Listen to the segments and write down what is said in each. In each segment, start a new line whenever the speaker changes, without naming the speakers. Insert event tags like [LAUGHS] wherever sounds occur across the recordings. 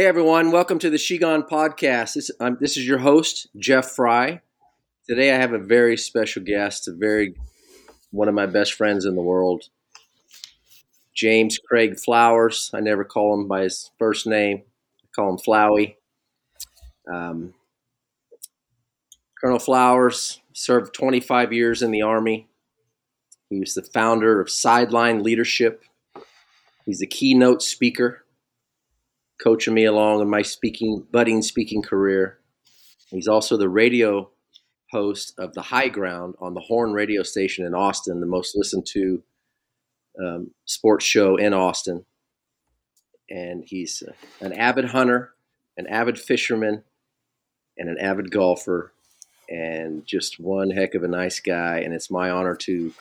Hey everyone, welcome to the Shegone podcast. This, um, this is your host, Jeff Frye. Today I have a very special guest, a very one of my best friends in the world, James Craig Flowers. I never call him by his first name. I call him Flowey. Um, Colonel Flowers served 25 years in the Army. He was the founder of Sideline Leadership. He's a keynote speaker, coaching me along in my speaking, budding speaking career. He's also the radio host of the High Ground on the Horn radio station in Austin, the most listened to um, sports show in Austin. And he's an avid hunter, an avid fisherman, and an avid golfer, and just one heck of a nice guy. And it's my honor to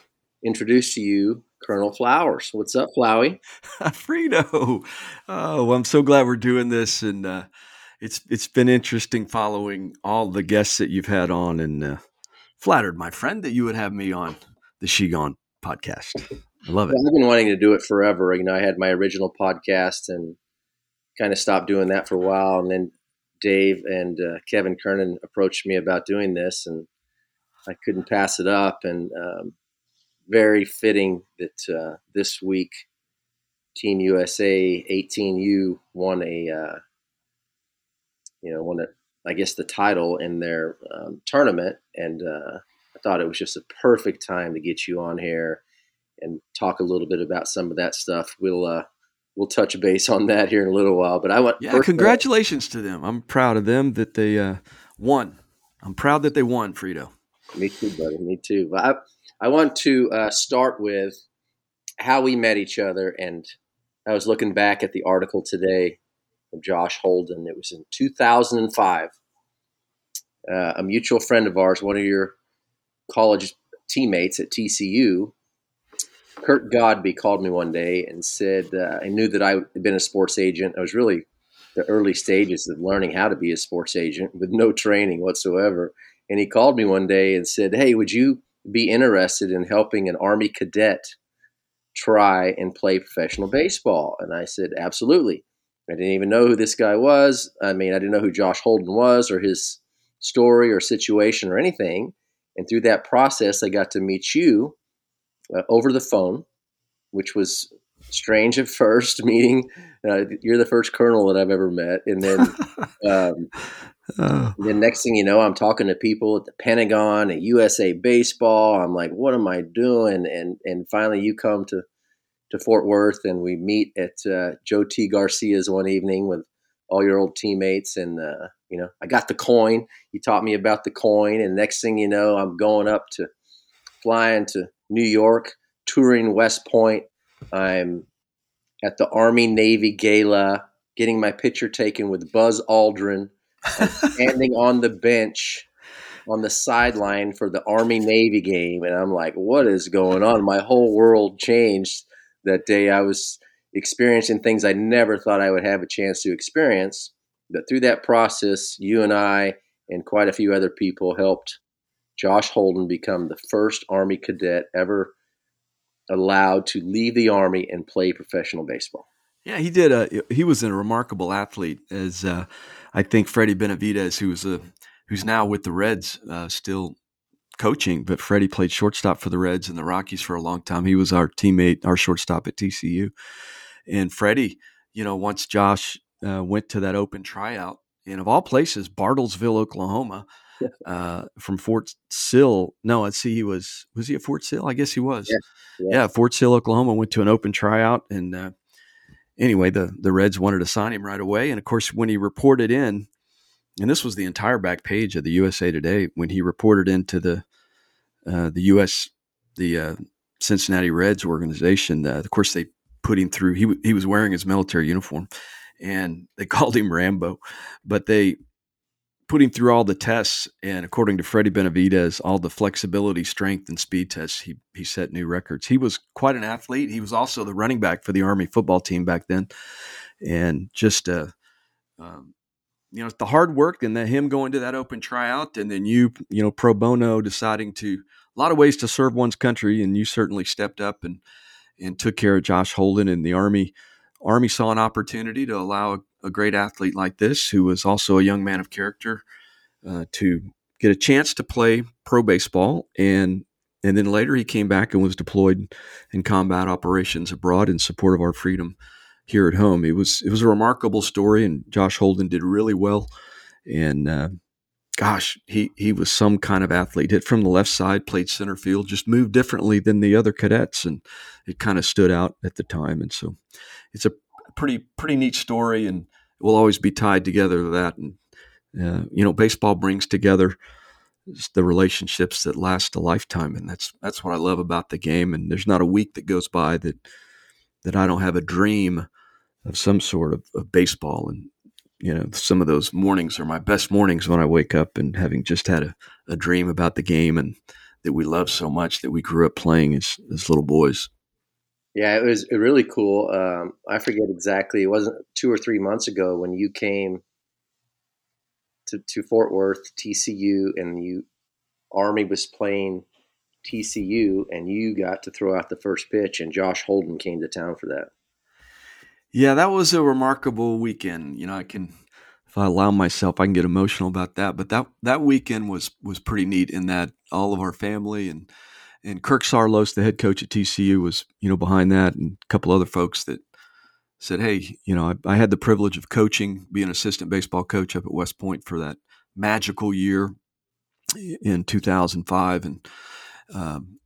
introduce to you Colonel Flowers. What's up, Flowey? [LAUGHS]
Fredo. Oh, I'm so glad we're doing this, and uh, it's it's been interesting following all the guests that you've had on, and uh, flattered, my friend, that you would have me on the She Shegone podcast. I love it.
Well, I've been wanting to do it forever. You know, I had my original podcast and kind of stopped doing that for a while, and then Dave and uh, Kevin Kernan approached me about doing this, and I couldn't pass it up. And um, very fitting that uh, this week Team USA 18U won a uh, you know won a, I guess the title in their um, tournament, and uh, I thought it was just a perfect time to get you on here and talk a little bit about some of that stuff. We'll uh, we'll touch base on that here in a little while. But I want
yeah, congratulations to them. I'm proud of them that they uh, won. I'm proud that they won, Fredo.
Me too, buddy. Me too. I, I want to uh, start with how we met each other. And I was looking back at the article today of Josh Holden. It was in 2005. Uh, a mutual friend of ours, one of your college teammates at TCU, Kurt Godby, called me one day and said uh, I knew that I had been a sports agent. I was really the early stages of learning how to be a sports agent with no training whatsoever. And he called me one day and said, Hey, would you be interested in helping an Army cadet try and play professional baseball? And I said, absolutely. I didn't even know who this guy was. I mean, I didn't know who Josh Holden was or his story or situation or anything. And through that process, I got to meet you uh, over the phone, which was strange at first. [LAUGHS] Meeting, uh, you're the first colonel that I've ever met, and then [LAUGHS] um, Oh. The next thing you know, I'm talking to people at the Pentagon, at USA Baseball. I'm like, what am I doing? And and finally, you come to to Fort Worth, and we meet at uh, Joe T. Garcia's one evening with all your old teammates. And uh, you know, I got the coin. You taught me about the coin, and next thing you know, I'm going up to flying to New York, touring West Point. I'm at the Army Navy Gala, getting my picture taken with Buzz Aldrin standing on the bench on the sideline for the Army Navy game. And I'm like, what is going on? My whole world changed that day. I was experiencing things I never thought I would have a chance to experience. But through that process, you and I and quite a few other people helped Josh Holden become the first Army cadet ever allowed to leave the Army and play professional baseball.
Yeah, he did. A, he was a remarkable athlete, as uh, I think Freddie Benavides, who's a who's now with the Reds, uh, still coaching. But Freddie played shortstop for the Reds and the Rockies for a long time. He was our teammate, our shortstop at TCU. And Freddie, you know, once Josh uh, went to that open tryout, and of all places, Bartlesville, Oklahoma, uh, from Fort Sill. No, let's see, he was was he at Fort Sill? I guess he was. Yeah, yeah. yeah Fort Sill, Oklahoma. Went to an open tryout, and uh, anyway, the the Reds wanted to sign him right away, and of course, when he reported in, and this was the entire back page of the USA Today when he reported into the uh, the U.S. the uh, Cincinnati Reds organization. Uh, of course, they put him through. He he was wearing his military uniform, and they [LAUGHS] called him Rambo, but they put him through all the tests, and according to Freddie Benavides, all the flexibility, strength, and speed tests, he he set new records. He was quite an athlete. He was also the running back for the Army football team back then, and just uh, um, you know the hard work and then him going to that open tryout, and then you you know pro bono deciding to a lot of ways to serve one's country, and you certainly stepped up and and took care of Josh Holden and the Army Army saw an opportunity to allow a, a, great athlete like this, who was also a young man of character, uh, to get a chance to play pro baseball. And and then later he came back and was deployed in combat operations abroad in support of our freedom here at home. It was it was a remarkable story, and Josh Holden did really well. And uh, gosh, he he was some kind of athlete. Hit from the left side, played center field, just moved differently than the other cadets, and it kind of stood out at the time. And so, it's a pretty pretty neat story, and will always be tied together to that. And uh, you know, baseball brings together the relationships that last a lifetime, and that's that's what I love about the game. And there's not a week that goes by that that I don't have a dream of some sort of, of baseball and you know some of those mornings are my best mornings when i wake up and having just had a, a dream about the game and that we love so much that we grew up playing as, as little boys
yeah it was really cool um, i forget exactly it wasn't two or three months ago when you came to, to fort worth tcu and you army was playing tcu and you got to throw out the first pitch and josh holden came to town for that
yeah, that was a remarkable weekend. You know, I can, if I allow myself, I can get emotional about that. But that that weekend was was pretty neat in that all of our family and and Kirk Saarloos, the head coach at TCU, was you know behind that, and a couple other folks that said, "Hey, you know, I, I had the privilege of coaching, being an assistant baseball coach up at West Point for that magical year in 2005, and um,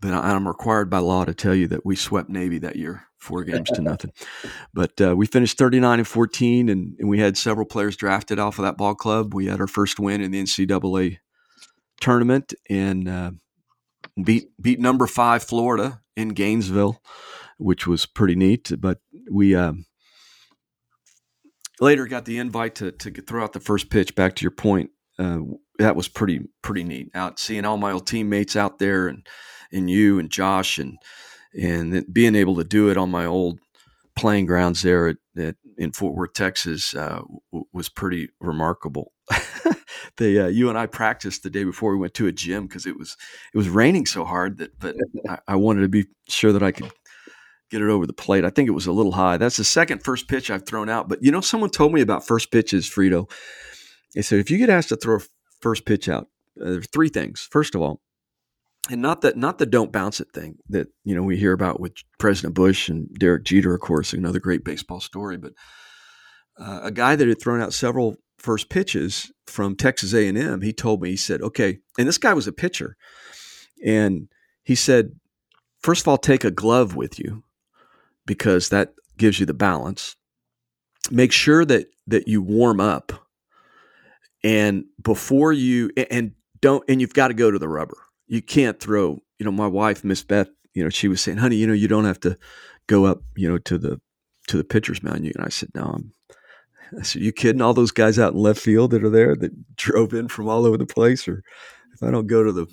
but I'm required by law to tell you that we swept Navy that year four games to nothing. But uh, we finished 39 and 14, and, and, we had several players drafted off of that ball club. We had our first win in the NCAA tournament and uh, beat beat number five Florida in Gainesville, which was pretty neat. But we um, later got the invite to to throw out the first pitch. Back to your point, uh, that was pretty pretty neat. Out seeing all my old teammates out there and and you and Josh and and being able to do it on my old playing grounds there at, in Fort Worth, Texas, uh, w- was pretty remarkable. [LAUGHS] they, uh, you and I practiced the day before we went to a gym because it was it was raining so hard that, but [LAUGHS] I, I, wanted to be sure that I could get it over the plate. I think it was a little high. That's the second first pitch I've thrown out. But you know, someone told me about first pitches, Frito. They said if you get asked to throw a first pitch out, uh, there are three things. First of all, and not that not the don't bounce it thing that you know we hear about with President Bush and Derek Jeter, of course, another great baseball story. But uh, a guy that had thrown out several first pitches from Texas A and M, he told me he said, "Okay," and this guy was a pitcher, and he said, first of all, take a glove with you because that gives you the balance. Make sure that that you warm up, and before you and don't and you've got to go to the rubber you can't throw. You know, my wife, Miss Beth, you know, she was saying, "Honey, you know, you don't have to go up, you know, to the to the pitcher's mound." And I said, "No, I'm." I said, "You kidding? All those guys out in left field that are there that [LAUGHS] drove in from all over the place, or if I don't go to the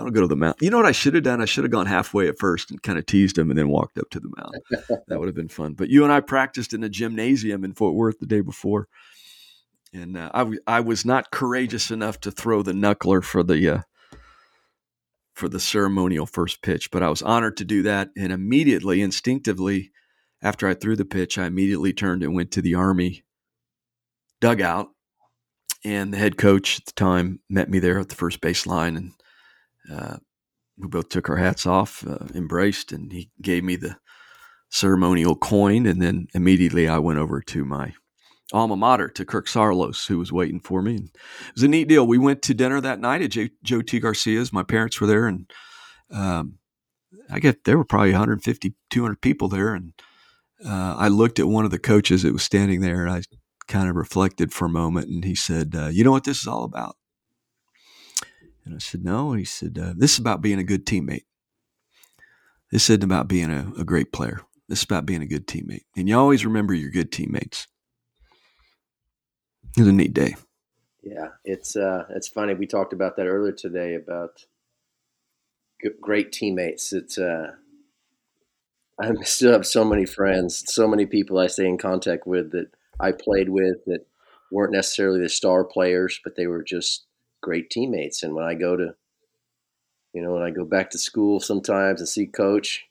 I don't go to the mound. You know what I should have done? I should have gone halfway at first and kind of teased him and then walked up to the mound. [LAUGHS] that would have been fun. But you and I practiced in a gymnasium in Fort Worth the day before. And uh, I, I was not courageous enough to throw the knuckler for the uh, for the ceremonial first pitch, but I was honored to do that. And immediately, instinctively, after I threw the pitch, I immediately turned and went to the Army dugout. And the head coach at the time met me there at the first base line, and uh, we both took our hats off, uh, embraced, and he gave me the ceremonial coin. And then immediately I went over to my alma mater to Kirk Saarloos, who was waiting for me. And it was a neat deal. We went to dinner that night at J- Joe T. Garcia's. My parents were there, and um, I get there were probably 150, 200 people there. And uh, I looked at one of the coaches that was standing there, and I kind of reflected for a moment. And he said, uh, "You know what this is all about?" And I said, "No." He said, uh, "This is about being a good teammate. This isn't about being a, a great player. This is about being a good teammate. And you always remember your good teammates." It was a neat day.
Yeah, it's uh, it's funny. We talked about that earlier today about g- great teammates. It's uh, I [LAUGHS] still have so many friends, so many people I stay in contact with that I played with that weren't necessarily the star players, but they were just great teammates. And when I go to, you know, when I go back to school sometimes and see coach,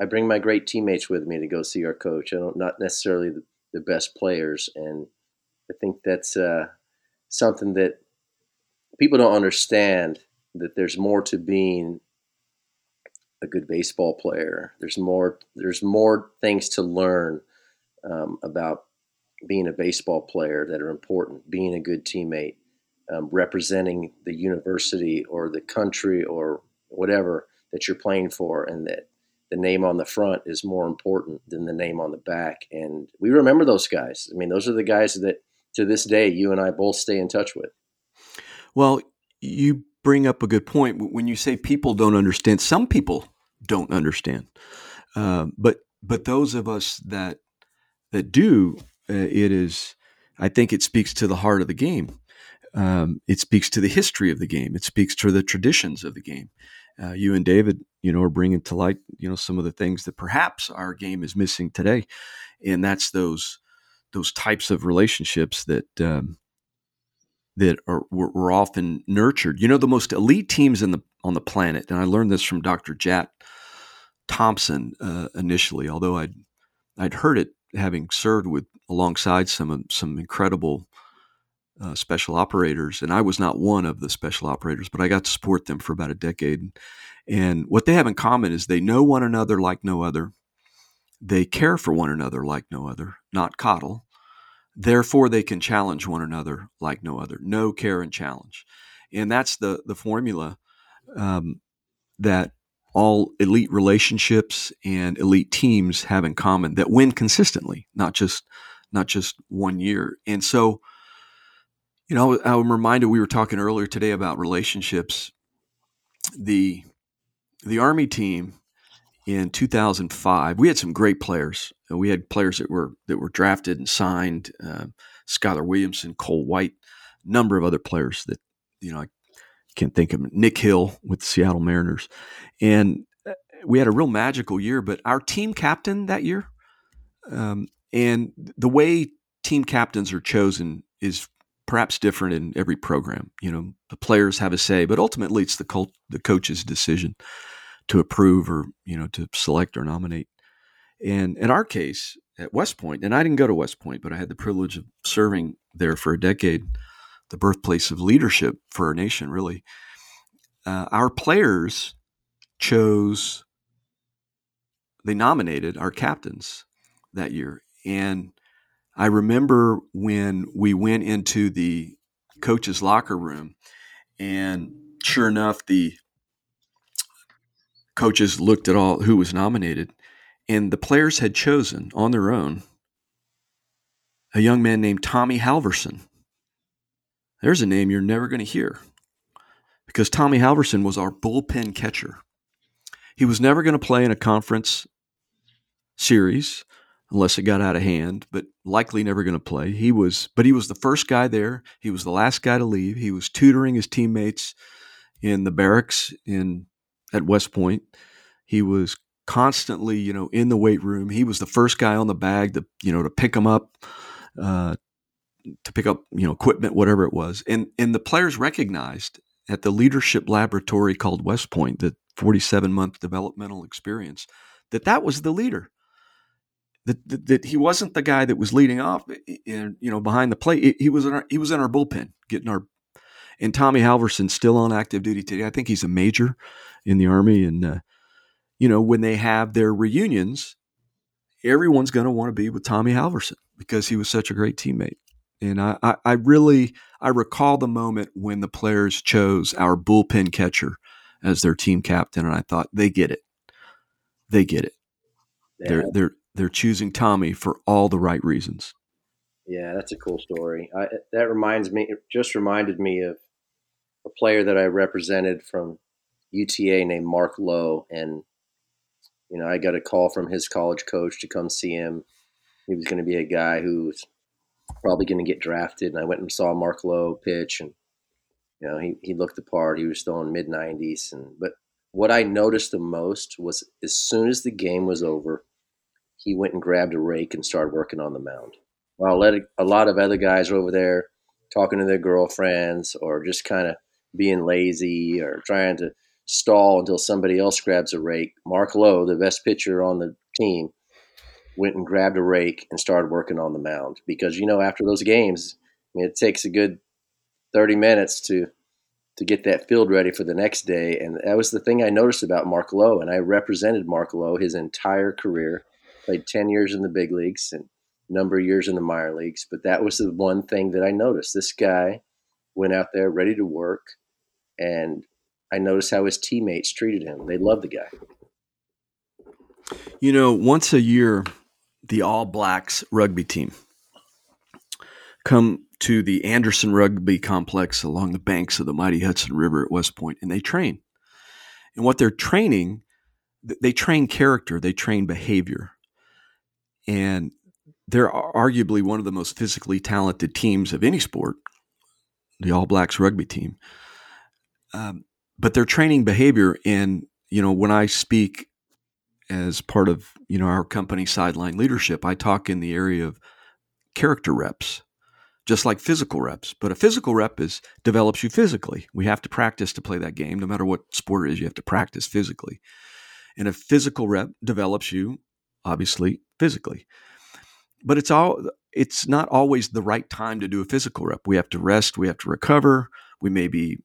I bring my great teammates with me to go see our coach. I don't not necessarily the, the best players, and I think that's uh, something that people don't understand that there's more to being a good baseball player. There's more. There's more things to learn um, about being a baseball player that are important. Being a good teammate, um, representing the university or the country or whatever that you're playing for, and that the name on the front is more important than the name on the back. And we remember those guys. I mean, those are the guys that to this day you and I both stay in touch with.
Well, you bring up a good point when you say people don't understand. Some people don't understand, uh, but but those of us that that do, uh, it is. I think it speaks to the heart of the game. Um, it speaks to the history of the game. It speaks to the traditions of the game. Uh, you and David, you know, are bringing to light, you know, some of the things that perhaps our game is missing today, and that's those those types of relationships that um, that are were, were, often nurtured. You know, the most elite teams in the on the planet, and I learned this from Dr. Jat Thompson uh, initially, although I'd I'd heard it having served with alongside some some incredible uh, special operators, and I was not one of the special operators, but I got to support them for about a decade. And what they have in common is they know one another like no other. They care for one another like no other, not coddle. Therefore, they can challenge one another like no other. No care and challenge, and that's the the formula um, that all elite relationships and elite teams have in common that win consistently, not just not just one year. And so, you know, I'm reminded we were talking earlier today about relationships. The the Army team in 2005, we had some great players. We had players that were that were drafted and signed. Uh, Skylar Williamson, Cole White, number of other players that you know I can't think of. Nick Hill with the Seattle Mariners, and uh, we had a real magical year. But our team captain that year, um, and the way team captains are chosen is perhaps different in every program. You know, the players have a say, but ultimately it's the cult, the coach's decision to approve or you know to select or nominate. And in our case at West Point, and I didn't go to West Point, but I had the privilege of serving there for a decade, the birthplace of leadership for our nation. Really, uh, our players chose. They nominated our captains that year, and I remember when we went into the coach's locker room, and sure enough, the coaches looked at all who was nominated, and the players had chosen on their own a young man named Tommy Halverson. There's a name you're never going to hear because Tommy Halverson was our bullpen catcher. He was never going to play in a conference series unless it got out of hand, but likely never going to play. He was, but he was the first guy there. He was the last guy to leave. He was tutoring his teammates in the barracks in at West Point. He was constantly, you know, in the weight room. He was the first guy on the bag to, you know, to pick him up, uh, to pick up, you know, equipment, whatever it was. And and the players recognized at the leadership laboratory called West Point, the 47 month developmental experience, that that was the leader. That, that, that, he wasn't the guy that was leading off, in, you know, behind the plate. He was in our, he was in our bullpen, getting our. And Tommy Halverson still on active duty today. I think he's a major in the army, and uh, you know when they have their reunions, everyone's going to want to be with Tommy Halverson because he was such a great teammate. And I, I, I really I recall the moment when the players chose our bullpen catcher as their team captain, and I thought they get it, they get it. Yeah. They're they're they're choosing Tommy for all the right reasons.
Yeah, that's a cool story. I, that reminds me, it just reminded me of a player that I represented from UTA named Mark Lowe, and you know I got a call from his college coach to come see him. He was going to be a guy who's probably going to get drafted, and I went and saw Mark Lowe pitch, and you know he he looked the part. He was still in mid nineties, and but what I noticed the most was as soon as the game was over, he went and grabbed a rake and started working on the mound. While a lot of other guys were over there talking to their girlfriends or just kind of being lazy or trying to stall until somebody else grabs a rake. Mark Lowe, the best pitcher on the team, went and grabbed a rake and started working on the mound because you know after those games, I mean, it takes a good thirty minutes to to get that field ready for the next day, and that was the thing I noticed about Mark Lowe, and I represented Mark Lowe his entire career. Played ten years in the big leagues and number of years in the minor leagues, but that was the one thing that I noticed. This guy went out there ready to work, and I noticed how his teammates treated him. They loved the guy.
You know, once a year, the All Blacks rugby team come to the Anderson Rugby Complex along the banks of the mighty Hudson River at West Point, and they train. And what they're training, they train character, they train behavior. And they're arguably one of the most physically talented teams of any sport, the All Blacks rugby team. Um, but they're training behavior. And, you know, when I speak as part of you know our company sideline leadership i talk in the area of character reps just like physical reps but a physical rep is develops you physically. We have to practice to play that game. No matter what sport it is you have to practice physically. And a physical rep develops you obviously physically. But it's all it's not always the right time to do a physical rep. We have to rest we have to recover. We may be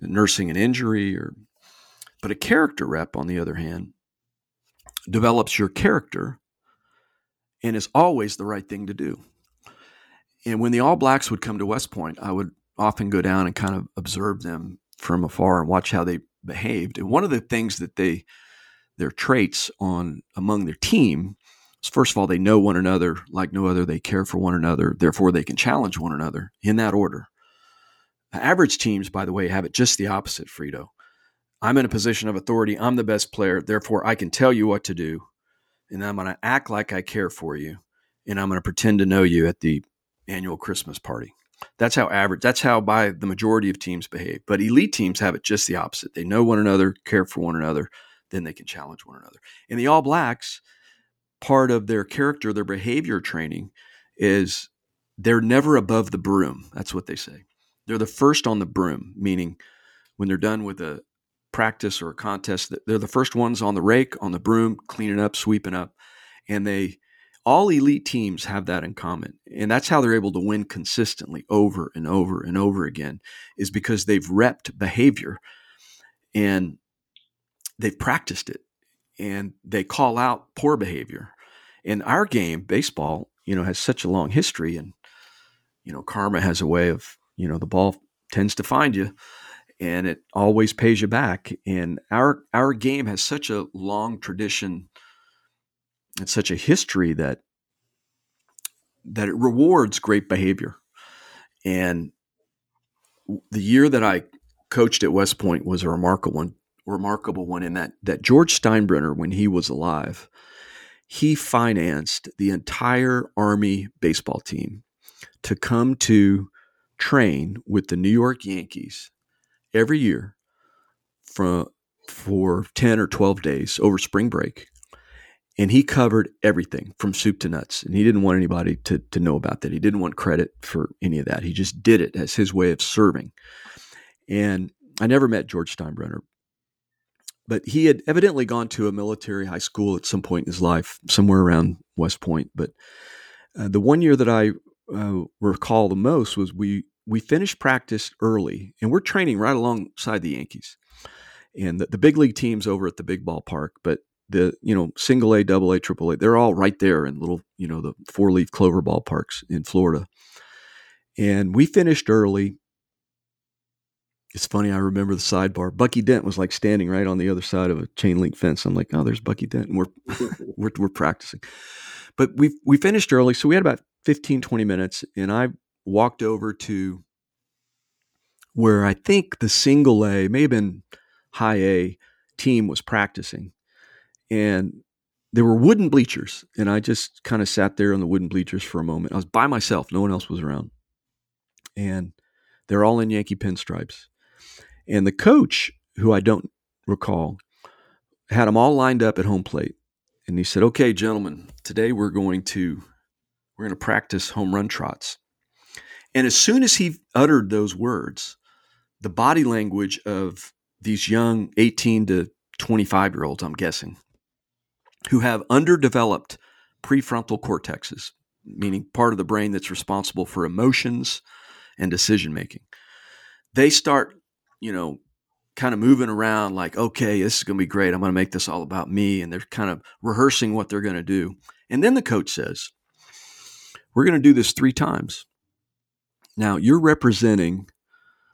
nursing an injury or but a character rep on the other hand develops your character and is always the right thing to do. And when the All Blacks would come to West Point, I would often go down and kind of observe them from afar and watch how they behaved. And one of the things that they their traits on among their team is first of all they know one another like no other, they care for one another, therefore they can challenge one another in that order. Average teams, by the way, have it just the opposite, Frito. I'm in a position of authority. I'm the best player. Therefore, I can tell you what to do. And I'm going to act like I care for you. And I'm going to pretend to know you at the annual Christmas party. That's how average, that's how by the majority of teams behave. But elite teams have it just the opposite. They know one another, care for one another, then they can challenge one another. And the All Blacks, part of their character, their behavior training is they're never above the broom. That's what they say. They're the first on the broom, meaning when they're done with a, practice or a contest, they're the first ones on the rake, on the broom, cleaning up, sweeping up. And they, all elite teams have that in common. And that's how they're able to win consistently over and over and over again, is because they've repped behavior and they've practiced it and they call out poor behavior. And our game, baseball, you know, has such a long history and, you know, karma has a way of, you know, the ball tends to find you and it always pays you back. And our our game has such a long tradition and such a history that that it rewards great behavior. And the year that I coached at West Point was a remarkable one, remarkable one in that that George Steinbrenner, when he was alive, he financed the entire Army baseball team to come to train with the New York Yankees every year for for 10 or 12 days over spring break and he covered everything from soup to nuts and he didn't want anybody to, to know about that. He didn't want credit for any of that. He just did it as his way of serving. And i never met george steinbrenner but he had evidently gone to a military high school at some point in his life somewhere around west point but uh, the one year that i uh, recall the most was we we finished practice early and we're training right alongside the Yankees and the, the big league teams over at the big ballpark, but the, you know, single A, double A, triple A, they're all right there in little, you know, the four leaf clover ballparks in Florida. And we finished early. It's funny, I remember the sidebar. Bucky Dent was like standing right on the other side of a chain link fence. I'm like, oh, there's Bucky Dent. And we're, [LAUGHS] we're, we're practicing. But we we finished early. So we had about 15, 20 minutes. And I walked over to where I think the single A, may have been high A team was practicing. And there were wooden bleachers. And I just kind of sat there on the wooden bleachers for a moment. I was by myself, no one else was around. And they're all in Yankee pinstripes. And the coach, who I don't recall, had them all lined up at home plate. And he said, Okay, gentlemen, today we're going to we're going to practice home run trots. And as soon as he uttered those words, the body language of these young 18 to 25 year olds, I'm guessing, who have underdeveloped prefrontal cortexes, meaning part of the brain that's responsible for emotions and decision making. They start, you know, kind of moving around like, okay, this is going to be great. I'm going to make this all about me. And they're kind of rehearsing what they're going to do. And then the coach says, we're going to do this three times. Now, you're representing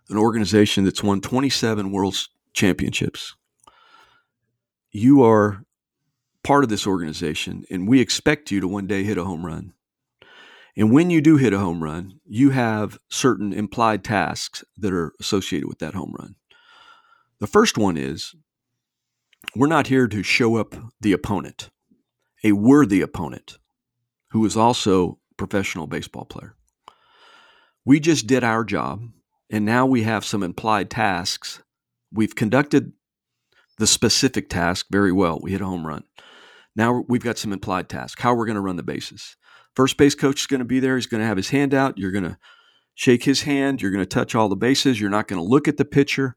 an organization that's won 27 world championships. You are part of this organization, and we expect you to one day hit a home run. And when you do hit a home run, you have certain implied tasks that are associated with that home run. The first one is we're not here to show up the opponent, a worthy opponent who is also professional baseball player. We just did our job, and now we have some implied tasks. We've conducted the specific task very well. We hit a home run. Now we've got some implied tasks. How we're going to run the bases. First base coach is going to be there. He's going to have his hand out. You're going to shake his hand. You're going to touch all the bases. You're not going to look at the pitcher.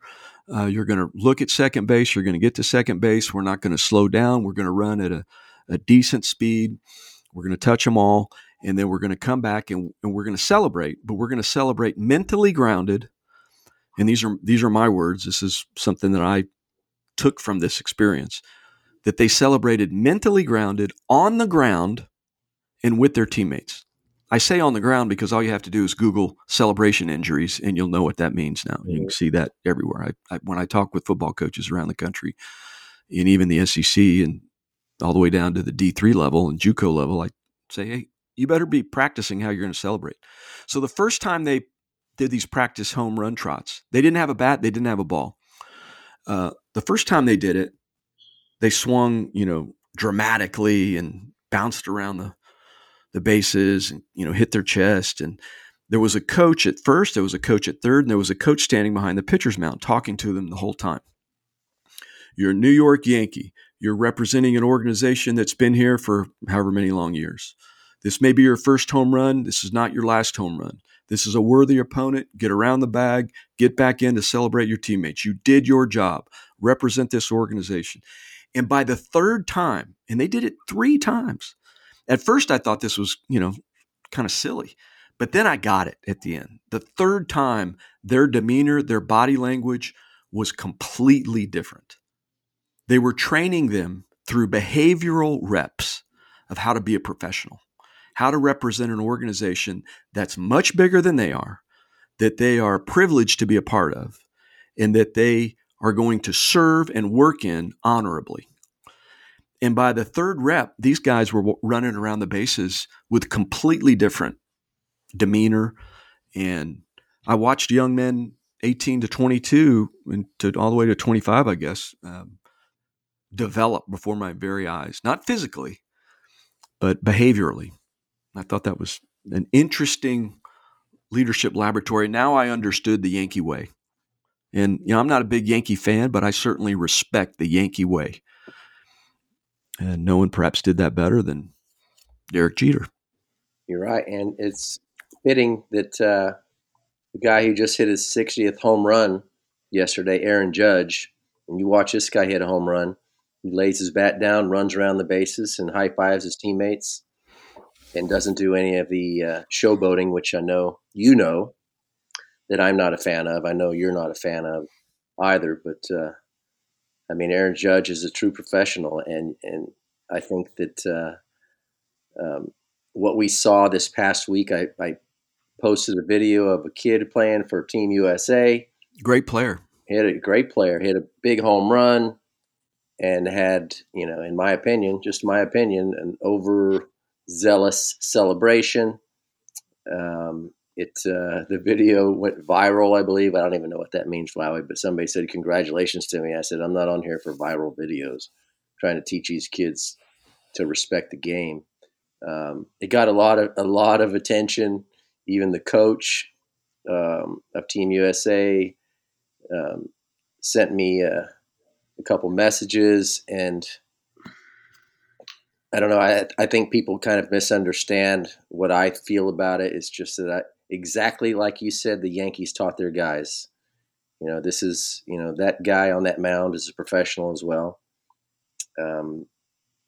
Uh, you're going to look at second base. You're going to get to second base. We're not going to slow down. We're going to run at a, a decent speed. We're going to touch them all. And then we're going to come back and, and we're going to celebrate, but we're going to celebrate mentally grounded. And these are these are my words. This is something that I took from this experience. That they celebrated mentally grounded on the ground and with their teammates. I say on the ground because all you have to do is Google celebration injuries and you'll know what that means now. You can mm. see that everywhere. I, I, when I talk with football coaches around the country and even the SEC and all the way down to the D3 level and JUCO level, I say, hey, you better be practicing how you're going to celebrate. So the first time they did these practice home run trots, they didn't have a bat, they didn't have a ball. Uh, the first time they did it, they swung, you know, dramatically and bounced around the the bases and you know hit their chest and there was a coach at first there was a coach at third and there was a coach standing behind the pitcher's mound talking to them the whole time you're a new york yankee you're representing an organization that's been here for however many long years this may be your first home run. This is not your last home run. This is a worthy opponent. Get around the bag. Get back in to celebrate your teammates. You did your job. Represent this organization. And by the third time and they did it three times at first, I thought this was, you know, kind of silly, but then I got it at the end. The third time, their demeanor, their body language was completely different. They were training them through behavioral reps of how to be a professional, how to represent an organization that's much bigger than they are, that they are privileged to be a part of, and that they are going to serve and work in honorably. And by the third rep, these guys were running around the bases with completely different demeanor. And I watched young men 18 to 22 and to all the way to 25, I guess, um, develop before my very eyes, not physically, but behaviorally. I thought that was an interesting leadership laboratory. Now I understood the Yankee way. And, you know, I'm not a big Yankee fan, but I certainly respect the Yankee way. And no one perhaps did that better than Derek Jeter.
You're right. And it's fitting that uh, the guy who just hit his 60th home run yesterday, Aaron Judge, and you watch this guy hit a home run. He lays his bat down, runs around the bases, and high fives his teammates, and doesn't do any of the uh, showboating, which I know you know that I'm not a fan of. I know you're not a fan of either, but uh, I mean, Aaron Judge is a true professional, and and I think that uh, um, what we saw this past week, I, I, posted a video of a kid playing for Team USA.
Great player.
Hit a great player. Hit a big home run, and had you know, in my opinion, just my opinion, an overzealous celebration. Um, it uh, the video went viral, I believe. I don't even know what that means, Flowey, but somebody said congratulations to me. I said I'm not on here for viral videos. I'm trying to teach these kids to respect the game. Um, it got a lot of a lot of attention. Even the coach um, of Team USA um, sent me uh, a couple messages, and I don't know. I I think people kind of misunderstand what I feel about it. It's just that I exactly like you said, the Yankees taught their guys. You know, this is you know that guy on that mound is a professional as well. Um,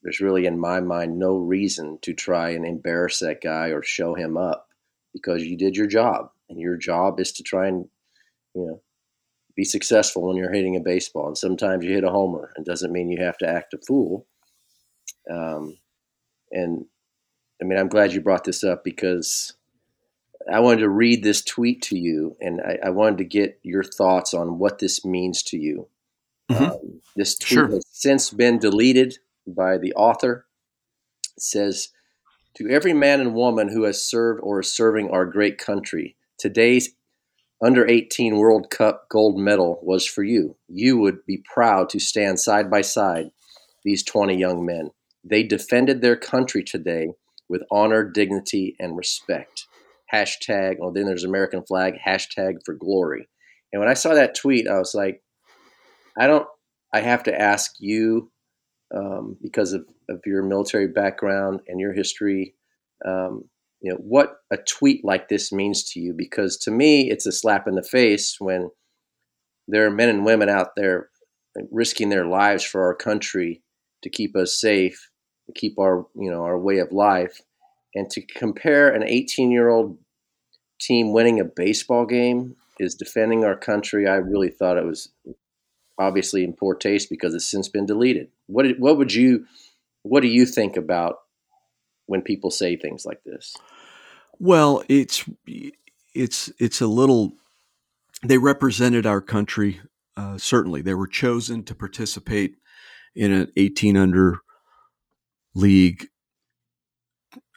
there's really, in my mind, no reason to try and embarrass that guy or show him up because you did your job, and your job is to try and you know be successful when you're hitting a baseball. And sometimes you hit a homer. and doesn't mean you have to act a fool. Um, and I mean, I'm glad you brought this up because I wanted to read this tweet to you, and I, I wanted to get your thoughts on what this means to you. Mm-hmm. Um, this tweet sure. has since been deleted by the author. It says, "To every man and woman who has served or is serving our great country, today's under 18 World Cup gold medal was for you. You would be proud to stand side by side these 20 young men. They defended their country today with honor, dignity, and respect. Hashtag, well, then there's American flag, hashtag for glory. And when I saw that tweet, I was like, I don't, I have to ask you um, because of, of your military background and your history. Um, you know what a tweet like this means to you because to me it's a slap in the face when there are men and women out there risking their lives for our country to keep us safe keep our you know our way of life and to compare an 18 year old team winning a baseball game is defending our country i really thought it was obviously in poor taste because it's since been deleted what what would you what do you think about when people say things like this
well, it's it's it's a little. They represented our country. Uh, certainly, they were chosen to participate in an 18 under league.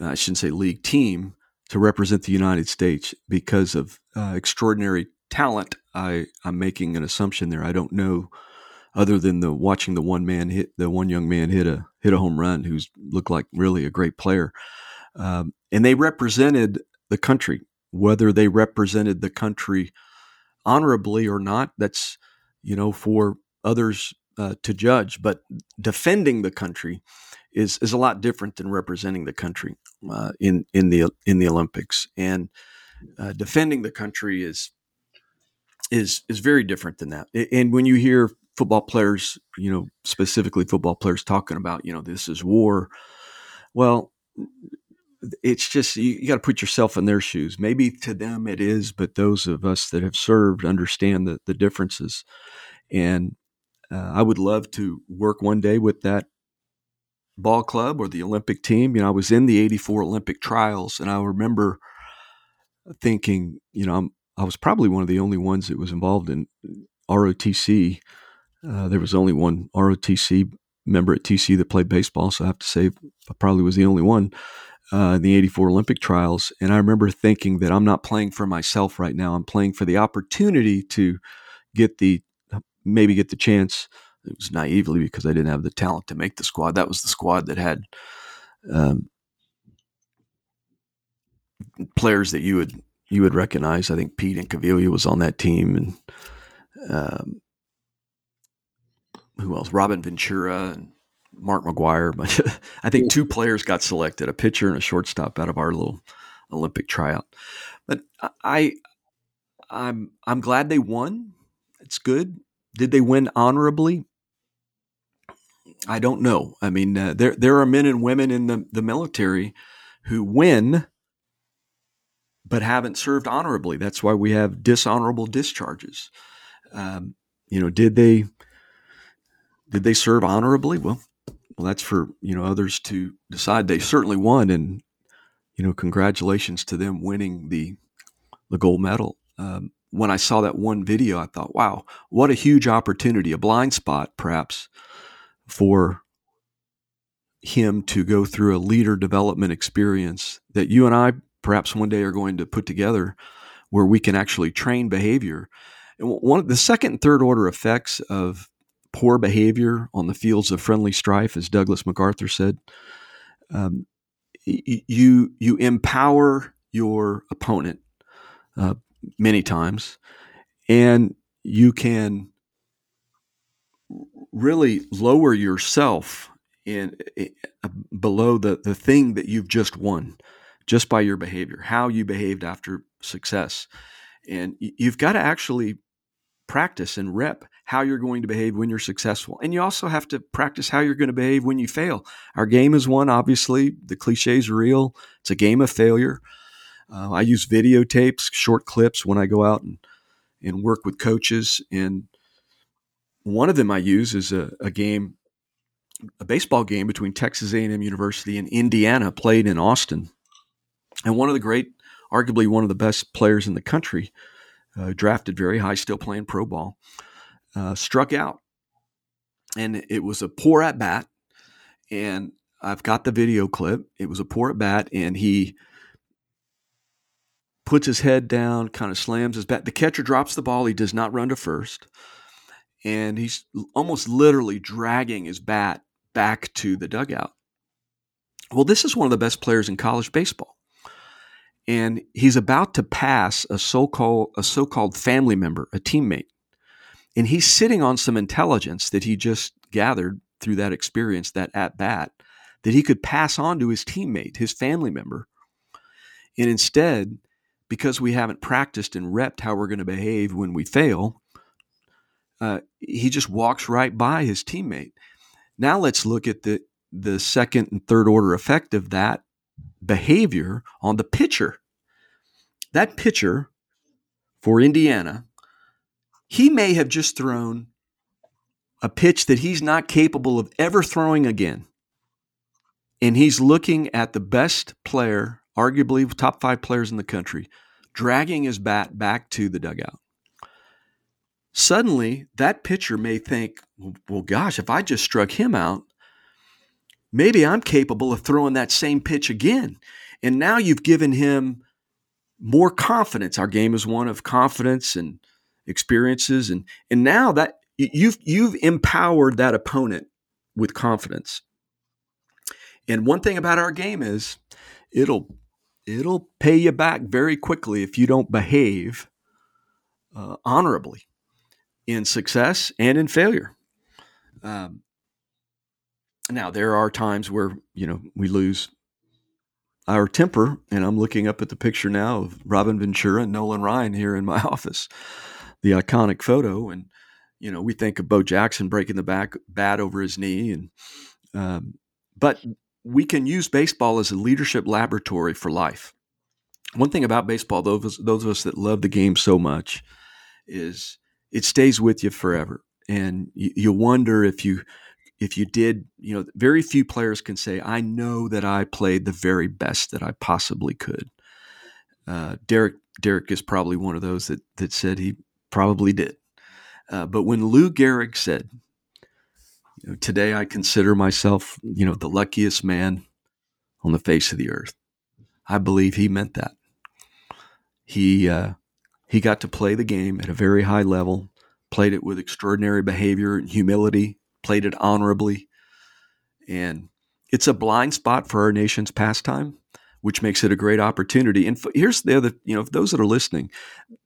I shouldn't say league team to represent the United States because of uh, extraordinary talent. I I'm making an assumption there. I don't know other than the watching the one man hit the one young man hit a hit a home run who's looked like really a great player. Um, and they represented the country, whether they represented the country honorably or not. That's you know for others uh, to judge. But defending the country is is a lot different than representing the country uh, in in the in the Olympics. And uh, defending the country is is is very different than that. And when you hear football players, you know, specifically football players talking about, you know, this is war. Well, it's just you, you got to put yourself in their shoes. Maybe to them it is, but those of us that have served understand the, the differences. And uh, I would love to work one day with that ball club or the Olympic team. You know, I was in the 84 Olympic trials and I remember thinking, you know, I'm, I was probably one of the only ones that was involved in ROTC. Uh, there was only one ROTC member at TC that played baseball, so I have to say I probably was the only one uh, in the 84 Olympic trials. And I remember thinking that I'm not playing for myself right now. I'm playing for the opportunity to get the, maybe get the chance. It was naively because I didn't have the talent to make the squad. That was the squad that had um, players that you would you would recognize. I think Pete Incaviglia was on that team, and um, who else? Robin Ventura and Mark McGwire. but [LAUGHS] I think two players got selected, a pitcher and a shortstop out of our little Olympic tryout. But I I'm I'm glad they won. It's good. Did they win honorably? I don't know. I mean, uh, there there are men and women in the, the military who win but haven't served honorably. That's why we have dishonorable discharges. Um, you know, did they did they serve honorably? Well, well, that's for you know others to decide. They certainly won, and you know, congratulations to them winning the the gold medal. Um, when I saw that one video, I thought, wow, what a huge opportunity, a blind spot perhaps for him to go through a leader development experience that you and I perhaps one day are going to put together where we can actually train behavior. And one of the second and third order effects of poor behavior on the fields of friendly strife, as Douglas MacArthur said. Um, you you empower your opponent uh, many times, and you can really lower yourself in, in below the the thing that you've just won just by your behavior, how you behaved after success, and you've got to actually practice and rep how you're going to behave when you're successful. And you also have to practice how you're going to behave when you fail. Our game is one, obviously. The cliche is real. It's a game of failure. Uh, I use videotapes, short clips when I go out and, and work with coaches. And one of them I use is a, a game, a baseball game between Texas A&M University and Indiana, played in Austin. And one of the great, arguably one of the best players in the country, uh, drafted very high, still playing pro ball, uh, struck out. And it was a poor at bat. And I've got the video clip. It was a poor at bat, and he puts his head down, kind of slams his bat. The catcher drops the ball. He does not run to first. And he's almost literally dragging his bat back to the dugout. Well, this is one of the best players in college baseball. And he's about to pass a so-called a so-called family member, a teammate. And he's sitting on some intelligence that he just gathered through that experience, that at bat, that he could pass on to his teammate, his family member. And instead, because we haven't practiced and repped how we're going to behave when we fail, uh, he just walks right by his teammate. Now let's look at the the second and third order effect of that behavior on the pitcher. That pitcher for Indiana, he may have just thrown a pitch that he's not capable of ever throwing again. And he's looking at the best player arguably top five players in the country, dragging his bat back to the dugout. Suddenly, that pitcher may think, well, gosh, if I just struck him out, maybe I'm capable of throwing that same pitch again. And now you've given him more confidence. Our game is one of confidence and experiences. And, and now that you've, you've empowered that opponent with confidence. And one thing about our game is it'll it'll pay you back very quickly if you don't behave uh, honorably in success and in failure. Um, now there are times where you know we lose our temper, and I'm looking up at the picture now of Robin Ventura and Nolan Ryan here in my [LAUGHS] office, the iconic photo, and you know we think of Bo Jackson breaking the back bat over his knee, and um, but we can use baseball as a leadership laboratory for life. One thing about baseball, those those of us that love the game so much, is it stays with you forever, and you, you wonder if you if you did, you know, very few players can say, "I know that I played the very best that I possibly could." Uh, Derek Derek is probably one of those that that said he probably did. Uh, but when Lou Gehrig said, today I consider myself, you know, the luckiest man on the face of the earth. I believe he meant that. He uh, he got to play the game at a very high level, played it with extraordinary behavior and humility, played it honorably, and it's a blind spot for our nation's pastime, which makes it a great opportunity. And here's the other, you know, those that are listening,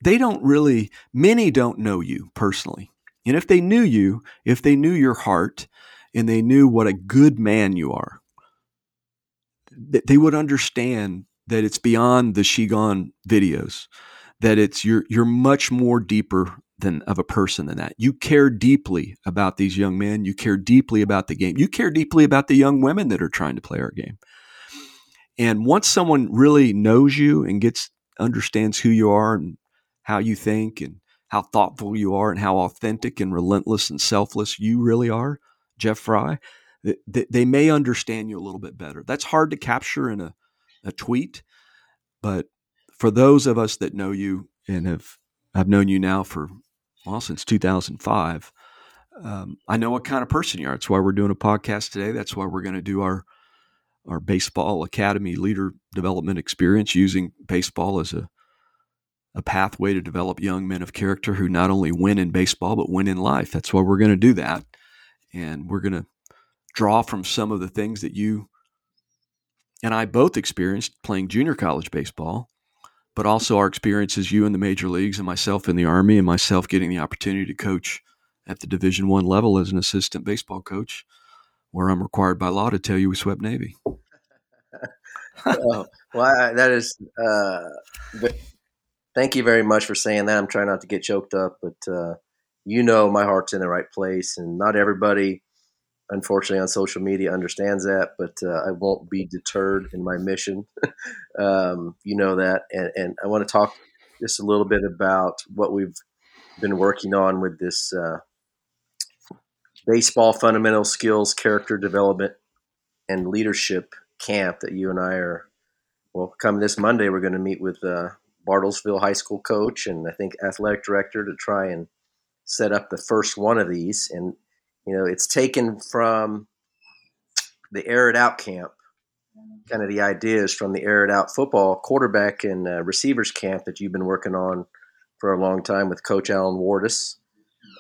they don't really, many don't know you personally. And if they knew you, if they knew your heart, and they knew what a good man you are, they would understand that it's beyond the Shegone videos, that it's you're you're much more deeper than of a person than that. You care deeply about these young men. You care deeply about the game. You care deeply about the young women that are trying to play our game. And once someone really knows you and gets understands who you are and how you think and how thoughtful you are and how authentic and relentless and selfless you really are, Jeff Frye, they, may understand you a little bit better. That's hard to capture in a, a tweet, but for those of us that know you and have I've known you now for well since 2005. Um, I know what kind of person you are. That's why we're doing a podcast today. That's why we're going to do our our baseball academy leader development experience using baseball as a a pathway to develop young men of character who not only win in baseball but win in life. That's why we're going to do that, and we're going to draw from some of the things that you and I both experienced playing junior college baseball, but also our experiences you in the major leagues and myself in the army and myself getting the opportunity to coach at the Division One level as an assistant baseball coach, where I'm required by law to tell you we swept Navy. [LAUGHS]
oh, well, that is. Uh, thank you very much for saying that. I'm trying not to get choked up, but uh, you know my heart's in the right place, and not everybody, unfortunately, on social media understands that. But uh, I won't be deterred in my mission. [LAUGHS] um, you know that, and, and I want to talk just a little bit about what we've been working on with this uh, baseball fundamental skills, character development, and leadership camp that you and I are. Well, come this Monday, we're going to meet with uh, Bartlesville High School coach and I think athletic director to try and set up the first one of these. And you know, it's taken from the Air It Out camp. Kind of the ideas from the Air It Out football quarterback and uh, receivers camp that you've been working on for a long time with Coach Alan Wardis,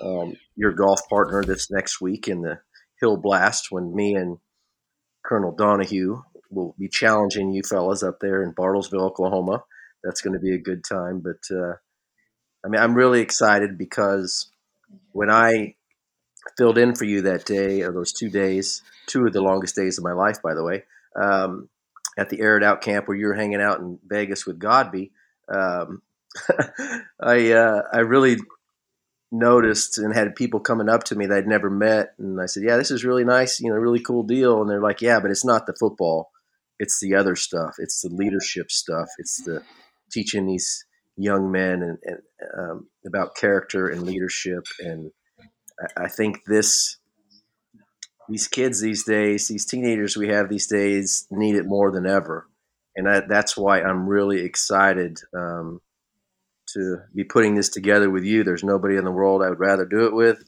um, your golf partner this next week in the Hill Blast when me and Colonel Donahue will be challenging you fellas up there in Bartlesville, Oklahoma. That's going to be a good time. But uh, I mean, I'm really excited because when I filled in for you that day, or those two days, two of the longest days of my life, by the way, um, at the Air It Out camp where you were hanging out in Vegas with Godby, um, [LAUGHS] I uh, I really noticed and had people coming up to me that I'd never met, and I said, "Yeah, this is really nice, you know, really cool deal." And they're like, "Yeah, but it's not the football; it's the other stuff. It's the leadership stuff. It's the teaching these young men and, and um, about character and leadership." And I, I think this these kids these days, these teenagers we have these days, need it more than ever, and I, that's why I'm really excited. Um, to be putting this together with you. There's nobody in the world I would rather do it with.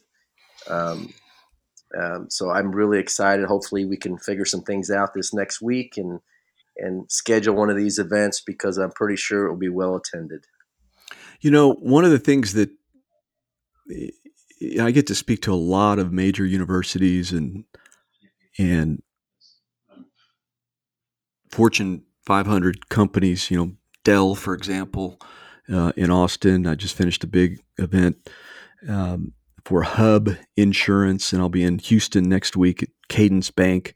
Um, um, so I'm really excited. Hopefully, we can figure some things out this next week and and schedule one of these events because I'm pretty sure it will be well attended.
You know, one of the things that I get to speak to a lot of major universities and and Fortune 500 companies. You know, Dell, for example uh, in Austin. I just finished a big event um, for Hub Insurance, and I'll be in Houston next week at Cadence Bank.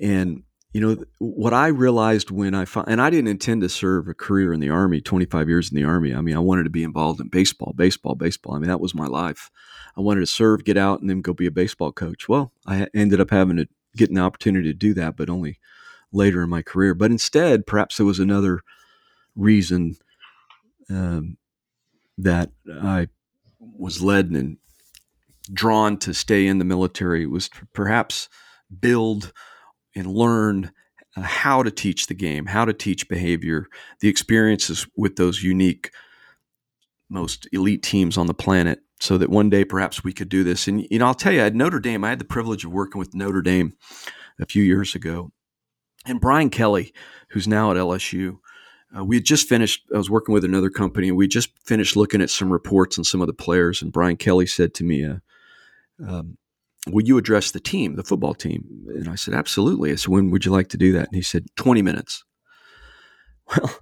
And you know what I realized when I found, and I didn't intend to serve a career in the Army, 25 years in the Army. I mean, I wanted to be involved in baseball, baseball, baseball. I mean, that was my life. I wanted to serve, get out, and then go be a baseball coach. Well, I ended up having to get an opportunity to do that, but only later in my career. But instead, perhaps there was another reason um, that I was led and drawn to stay in the military was perhaps build and learn uh, how to teach the game, how to teach behavior, the experiences with those unique, most elite teams on the planet, so that one day perhaps we could do this. And you know, I'll tell you, at Notre Dame, I had the privilege of working with Notre Dame a few years ago, and Brian Kelly, who's now at LSU, uh, we had just finished, I was working with another company, and we just finished looking at some reports on some of the players. And Brian Kelly said to me, uh, um, Will you address the team, the football team? And I said, Absolutely. I said, When would you like to do that? And he said, 20 minutes. [LAUGHS] Well,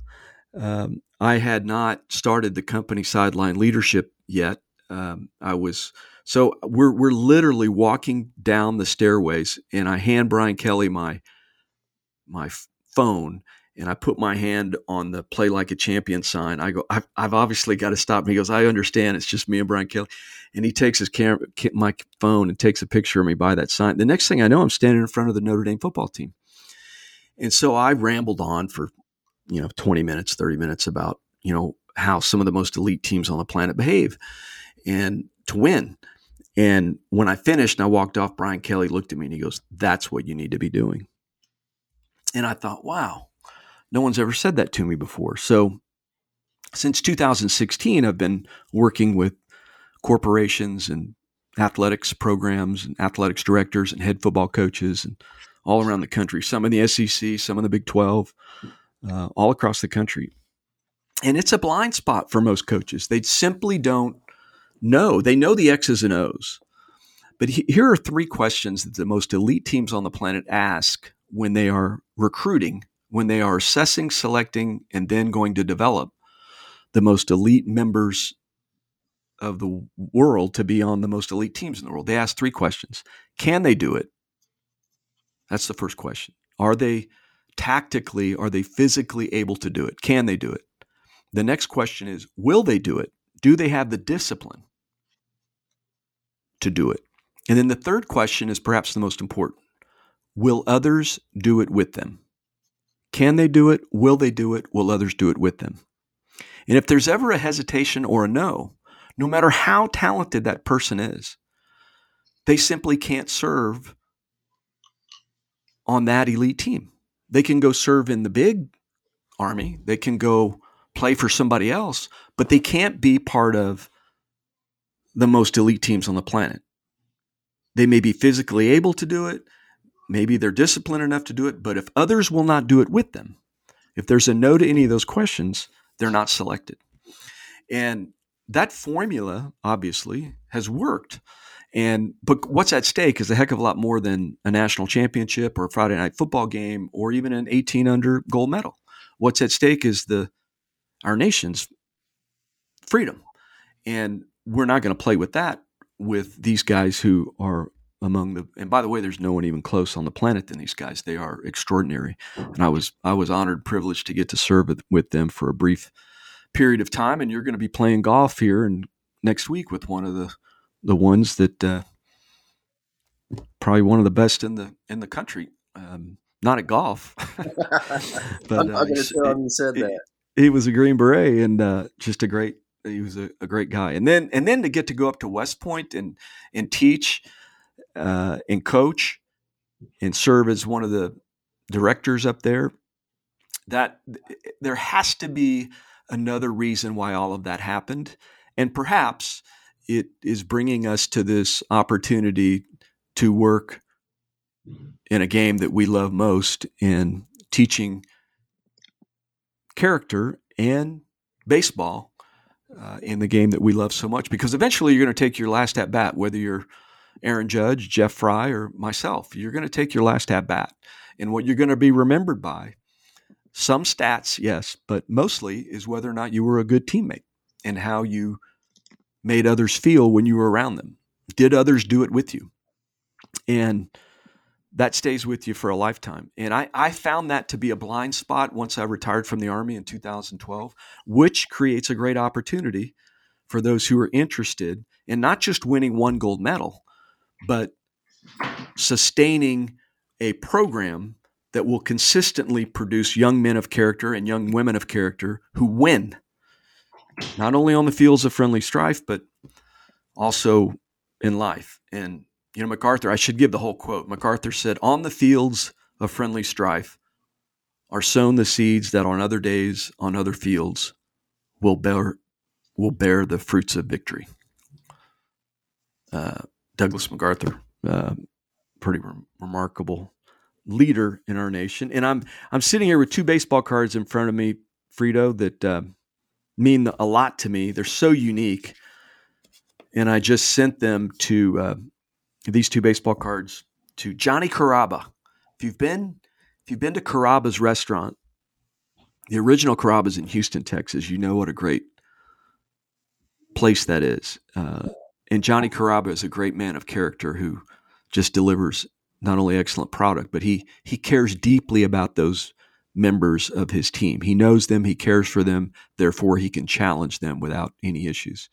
um, I had not started the company sideline leadership yet. Um, I was so we're we're literally walking down the stairways, and I hand Brian Kelly my my phone, and I put my hand on the play like a champion sign. I go, I've, I've obviously got to stop. And he goes, I understand. It's just me and Brian Kelly. And he takes his camera, my phone and takes a picture of me by that sign. The next thing I know, I'm standing in front of the Notre Dame football team. And so I rambled on for, you know, 20 minutes, 30 minutes about, you know, how some of the most elite teams on the planet behave and to win. And when I finished and I walked off, Brian Kelly looked at me and he goes, That's what you need to be doing. And I thought, wow, no one's ever said that to me before. So since 2016, I've been working with corporations and athletics programs and athletics directors and head football coaches and all around the country, some in the SEC, some in the Big 12, uh, all across the country. And it's a blind spot for most coaches. They simply don't know. They know the X's and O's. But he, here are three questions that the most elite teams on the planet ask when they are recruiting when they are assessing, selecting, and then going to develop the most elite members of the world to be on the most elite teams in the world. They ask three questions Can they do it? That's the first question. Are they tactically, are they physically able to do it? Can they do it? The next question is Will they do it? Do they have the discipline? to do it. And then the third question is perhaps the most important Will others do it with them? Can they do it? Will they do it? Will others do it with them? And if there's ever a hesitation or a no, no matter how talented that person is, they simply can't serve on that elite team. They can go serve in the big army, they can go play for somebody else, but they can't be part of the most elite teams on the planet. They may be physically able to do it, maybe they're disciplined enough to do it, but if others will not do it with them, if there's a no to any of those questions, they're not selected. And that formula, obviously, has worked. And but what's at stake is a heck of a lot more than a national championship or a Friday night football game or even an 18 under gold medal. What's at stake is the our nation's freedom. And we're not going to play with that with these guys who are among the and by the way there's no one even close on the planet than these guys they are extraordinary and i was i was honored privileged to get to serve with, with them for a brief period of time and you're going to be playing golf here and next week with one of the the ones that uh, probably one of the best in the in the country. Um, not at golf [LAUGHS]
but i'm, uh, going to tell him you said that.
he, he was a green beret and uh, just a great he was a, a, great guy. And then and then to get to go up to west point and and teach uh, and coach and serve as one of the directors up there, that there has to be another reason why all of that happened. And perhaps it is bringing us to this opportunity to work in a game that we love most in teaching character and baseball uh, in the game that we love so much because eventually you're going to take your last at bat whether you're Aaron Judge, Jeff Frye, or myself. You're going to take your last at bat. And what you're going to be remembered by, some stats, yes, but mostly is whether or not you were a good teammate and how you made others feel when you were around them. Did others do it with you? And that stays with you for a lifetime. And I, I found that to be a blind spot once I retired from the Army in 2012, which creates a great opportunity for those who are interested in not just winning one gold medal, but sustaining a program that will consistently produce young men of character and young women of character who win, not only on the fields of friendly strife, but also in life. And, you know, MacArthur, I should give the whole quote. MacArthur said, On the fields of friendly strife are sown the seeds that on other days, on other fields, will bear, will bear the fruits of victory. Uh, Douglas MacArthur, uh, pretty re- remarkable leader in our nation. And I'm I'm sitting here with two baseball cards in front of me, Frito, that uh, mean a lot to me. They're so unique, and I just sent them to uh, these two baseball cards to Johnny Carrabba. If you've been if you've been to Carrabba's restaurant, the original Carrabba's in Houston, Texas, you know what a great place that is. Uh, and Johnny Carrabba is a great man of character who just delivers not only excellent product, but he he cares deeply about those members of his team. He knows them, he cares for them, therefore he can challenge them without any issues.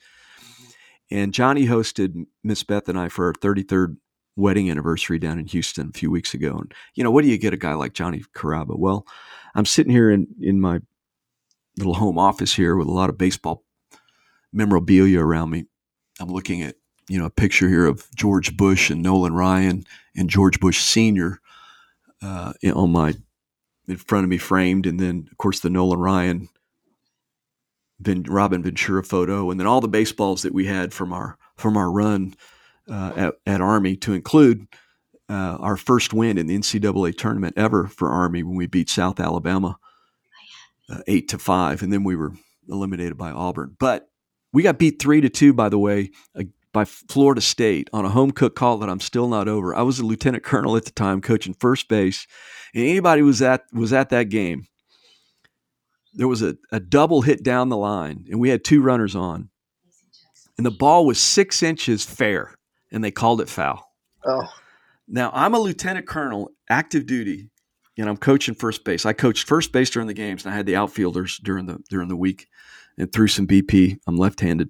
And Johnny hosted Miss Beth and I for our 33rd wedding anniversary down in Houston a few weeks ago. And you know, what do you get a guy like Johnny Carrabba? Well, I'm sitting here in in my little home office here with a lot of baseball memorabilia around me I'm looking at you know a picture here of George Bush and Nolan Ryan and George Bush Senior uh, on my in front of me framed, and then of course the Nolan Ryan, ben, Robin Ventura photo, and then all the baseballs that we had from our from our run uh, at, at, Army, to include uh, our first win in the NCAA tournament ever for Army when we beat South Alabama uh, eight to five, and then we were eliminated by Auburn, but we got beat three to two, by the way, by Florida State on a home cook call that I'm still not over. I was a lieutenant colonel at the time, coaching first base, and anybody was at was at that game. There was a, a double hit down the line, and we had two runners on, and the ball was six inches fair, and they called it foul.
Oh.
Now I'm a lieutenant colonel, active duty, and I'm coaching first base. I coached first base during the games, and I had the outfielders during the during the week and threw some BP. I'm left handed.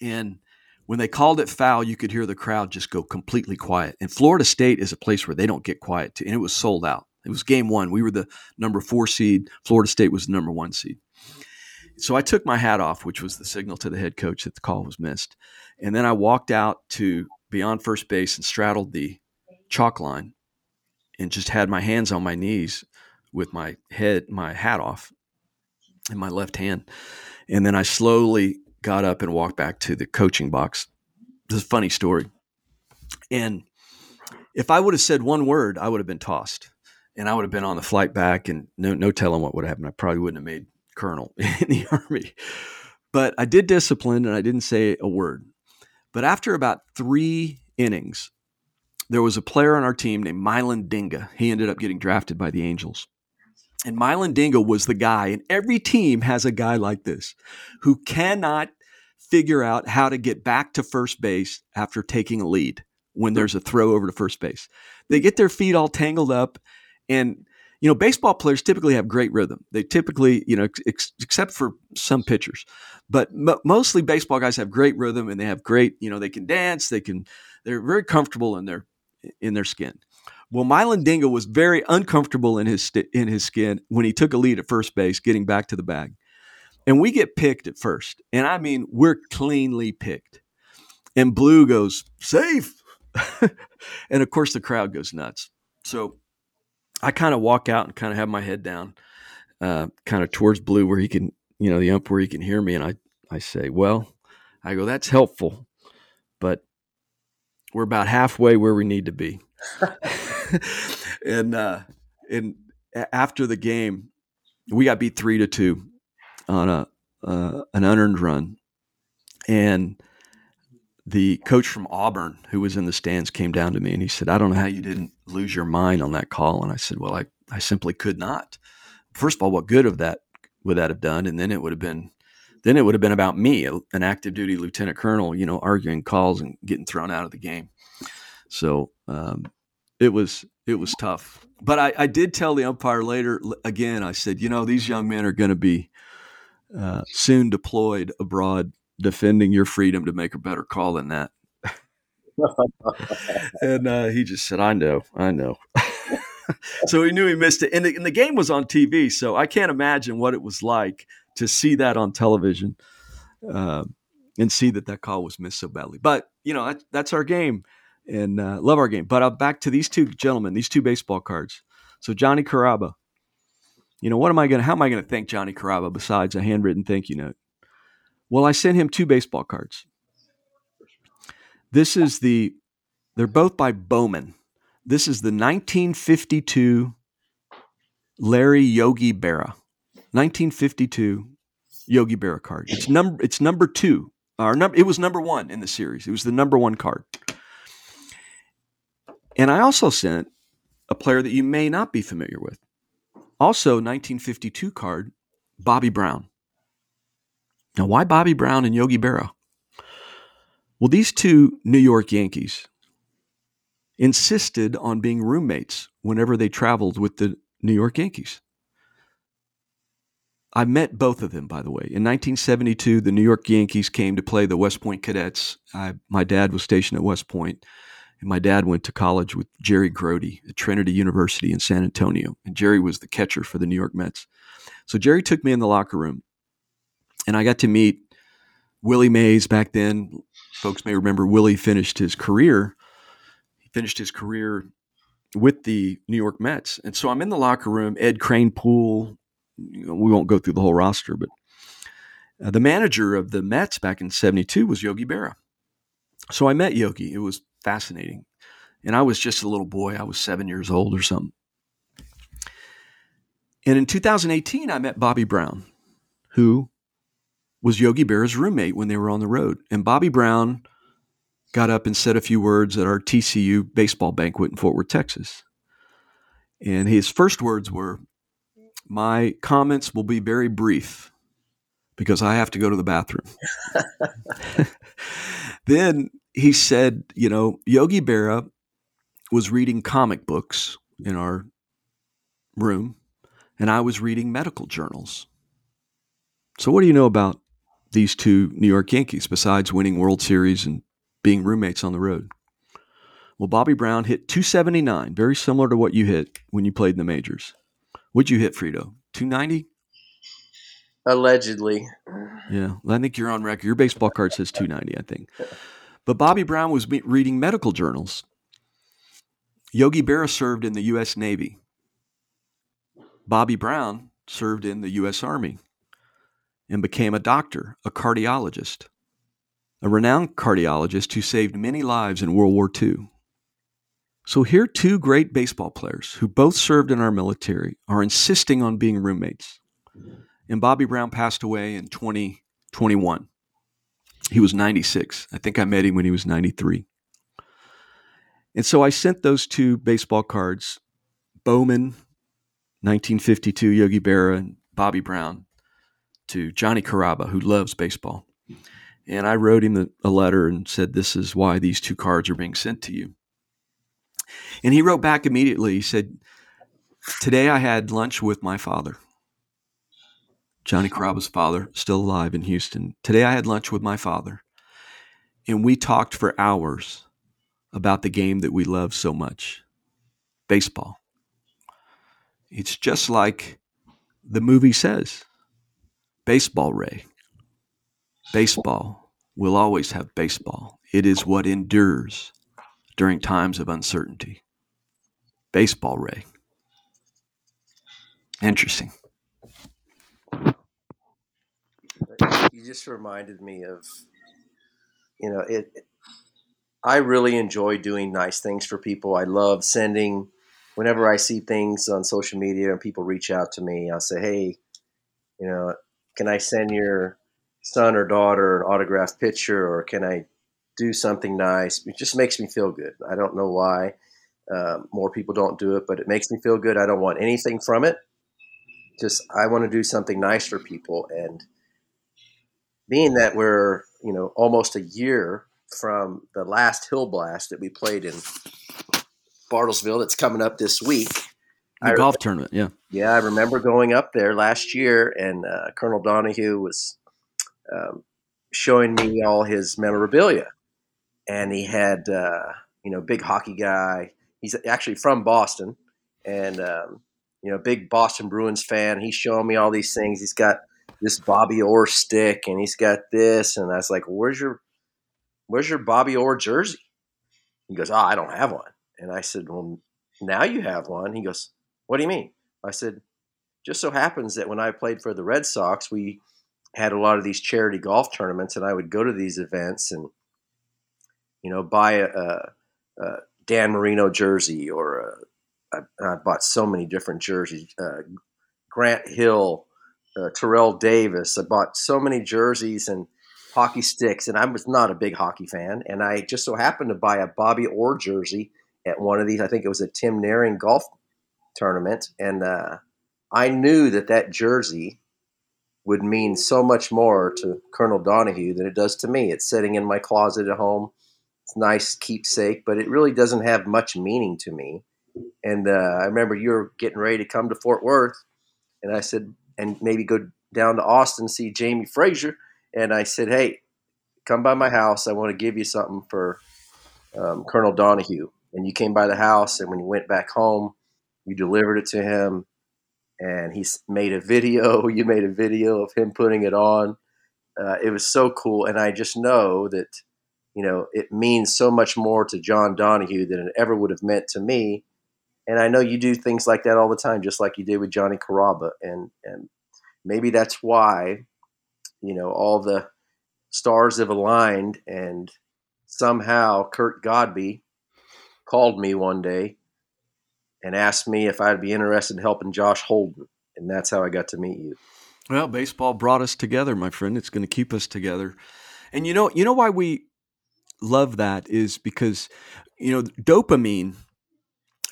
And when they called it foul, you could hear the crowd just go completely quiet. And Florida State is a place where they don't get quiet, and it was sold out. It was game one. We were the number four seed. Florida State was the number one seed. So I took my hat off, which was the signal to the head coach that the call was missed. And then I walked out to beyond first base and straddled the chalk line and just had my hands on my knees with my head, my hat off in my left hand. And then I slowly got up and walked back to the coaching box. This is a funny story. And if I would have said one word, I would have been tossed and I would have been on the flight back and no, no telling what would have happened. I probably wouldn't have made colonel [LAUGHS] in the army. But I did discipline and I didn't say a word. But after about three innings, there was a player on our team named Mylon Dinga. He ended up getting drafted by the Angels. And Mylon Dinga was the guy, and every team has a guy like this who cannot figure out how to get back to first base after taking a lead when there's a throw over to first base. They get their feet all tangled up, and you know, baseball players typically have great rhythm. They typically, you know, ex- except for some pitchers, but mostly baseball guys have great rhythm and they have great, you know, they can dance, they can, they're very comfortable in their in their skin. Well, Mylon Dinga was very uncomfortable in his in his skin when he took a lead at first base, getting back to the bag, and we get picked at first, and I mean we're cleanly picked, and Blue goes safe, [LAUGHS] and of course the crowd goes nuts. So I kind of walk out and kind of have my head down, uh, kind of towards Blue where he can, you know, the ump where he can hear me. And I, I say, well, I go, that's helpful, but we're about halfway where we need to be. [LAUGHS] [LAUGHS] and, uh, and after the game, we got beat three to two on a, uh, an unearned run. And, the coach from Auburn who was in the stands came down to me and he said, I don't know how you didn't lose your mind on that call. And I said, Well, I, I simply could not. First of all, what good of that would that have done? And then it would have been then it would have been about me, an active duty lieutenant colonel, you know, arguing calls and getting thrown out of the game. So um, it was it was tough. But I, I, did tell the umpire later again. I said, you know, these young men are going to be uh, soon deployed abroad defending your freedom to make a better call than that. [LAUGHS] and uh, he just said, I know, I know. [LAUGHS] so he knew he missed it. And the, and the, game was on TV. So I can't imagine what it was like to see that on television uh, and see that that call was missed so badly. But, you know, that, that's our game and uh, love our game. But uh, back to these two gentlemen, these two baseball cards. So Johnny Carrabba, you know, what am I going to, how am I going to thank Johnny Carrabba besides a handwritten thank you note? Well, I sent him two baseball cards. This is the, they're both by Bowman. This is the 1952 Larry Yogi Berra. 1952 Yogi Berra card. It's number it's number 2. Or number it was number 1 in the series. It was the number 1 card. And I also sent a player that you may not be familiar with. Also 1952 card, Bobby Brown. Now, why Bobby Brown and Yogi Berra? Well, these two New York Yankees insisted on being roommates whenever they traveled with the New York Yankees. I met both of them, by the way. In 1972, the New York Yankees came to play the West Point Cadets. I, my dad was stationed at West Point, and my dad went to college with Jerry Grote at Trinity University in San Antonio. And Jerry was the catcher for the New York Mets. So Jerry took me in the locker room and I got to meet Willie Mays back then. Folks may remember Willie finished his career. He finished his career with the New York Mets, and so I'm in the locker room. Ed Kranepool. You know, we won't go through the whole roster, but uh, the manager of the Mets back in '72 was Yogi Berra. So I met Yogi. It was fascinating, and I was just a little boy. I was seven years old or something. And in 2018, I met Bobby Brown, who was Yogi Berra's roommate when they were on the road. And Bobby Brown got up and said a few words at our TCU baseball banquet in Fort Worth, Texas. And his first words were, My comments will be very brief because I have to go to the bathroom. [LAUGHS] then he said, You know, Yogi Berra was reading comic books in our room, and I was reading medical journals. So, what do you know about these two New York Yankees besides winning World Series and being roommates on the road. Well, Bobby Brown hit 279, very similar to what you hit when you played in the majors. What'd you hit, Frito? 290?
Allegedly.
Yeah, I think you're on record. Your baseball card says 290, I think. [LAUGHS] But Bobby Brown was reading medical journals. Yogi Berra served in the U.S. Navy. Bobby Brown served in the U.S. Army and became a doctor, a cardiologist, a renowned cardiologist who saved many lives in World War II. So here, two great baseball players who both served in our military are insisting on being roommates. And Bobby Brown passed away in 2021. He was 96. I think I met him when he was 93. And so I sent those two baseball cards, Bowman, 1952, Yogi Berra, and Bobby Brown, to Johnny Carrabba, who loves baseball. And I wrote him a letter and said, This is why these two cards are being sent to you. And he wrote back immediately. He said, Today I had lunch with my father. Johnny Carrabba's father, still alive in Houston. Today I had lunch with my father, and we talked for hours about the game that we love so much baseball. It's just like the movie says baseball, Ray. Baseball will always have baseball. It is what endures during times of uncertainty. Baseball, Ray. Interesting.
You just reminded me of, you know, it. I really enjoy doing nice things for people. I love sending. Whenever I see things on social media and people reach out to me, I'll say, "Hey, you know, can I send your son or daughter an autographed picture, or can I do something nice?" It just makes me feel good. I don't know why. Uh, more people don't do it, but it makes me feel good. I don't want anything from it. Just I want to do something nice for people, and being that we're you know almost a year from the last hill blast that we played in Bartlesville that's coming up this week.
The I golf tournament, yeah.
Yeah, I remember going up there last year, and uh, Colonel Donahue was um, showing me all his memorabilia, and he had uh, you know big hockey guy. He's actually from Boston, and um, you know big Boston Bruins fan. He's showing me all these things. He's got this Bobby Orr stick, and he's got this, and I was like, "Where's your Where's your Bobby Orr jersey?" He goes, "Oh, I don't have one." And I said, "Well, now you have one." He goes, "What do you mean?" I said, "Just so happens that when I played for the Red Sox, we had a lot of these charity golf tournaments, and I would go to these events and you know buy a, a, a Dan Marino jersey or a, I, I bought so many different jerseys. Uh, Grant Hill, uh, Terrell Davis. I bought so many jerseys and hockey sticks, and I was not a big hockey fan. And I just so happened to buy a Bobby Orr jersey at one of these. I think it was a Tim Naehring golf tournament, and uh, I knew that that jersey would mean so much more to Colonel Donahue than it does to me. It's sitting in my closet at home. It's nice keepsake, but it really doesn't have much meaning to me. And uh, I remember you were getting ready to come to Fort Worth, and I said, and maybe go down to Austin see Jamie Frazier. And I said, hey, come by my house. I want to give you something for um, Colonel Donahue. And you came by the house, and when you went back home, you delivered it to him, and he made a video. [LAUGHS] You made a video of him putting it on. Uh, it was so cool, and I just know that you know it means so much more to John Donahue than it ever would have meant to me and I know you do things like that all the time, just like you did with Johnny Carrabba, and and maybe that's why, you know, all the stars have aligned, and somehow Curt Godby called me one day and asked me if I'd be interested in helping Josh Holden, and that's how I got to meet you.
Well, baseball brought us together, my friend. It's going to keep us together, and you know, you know why we love that is because you know dopamine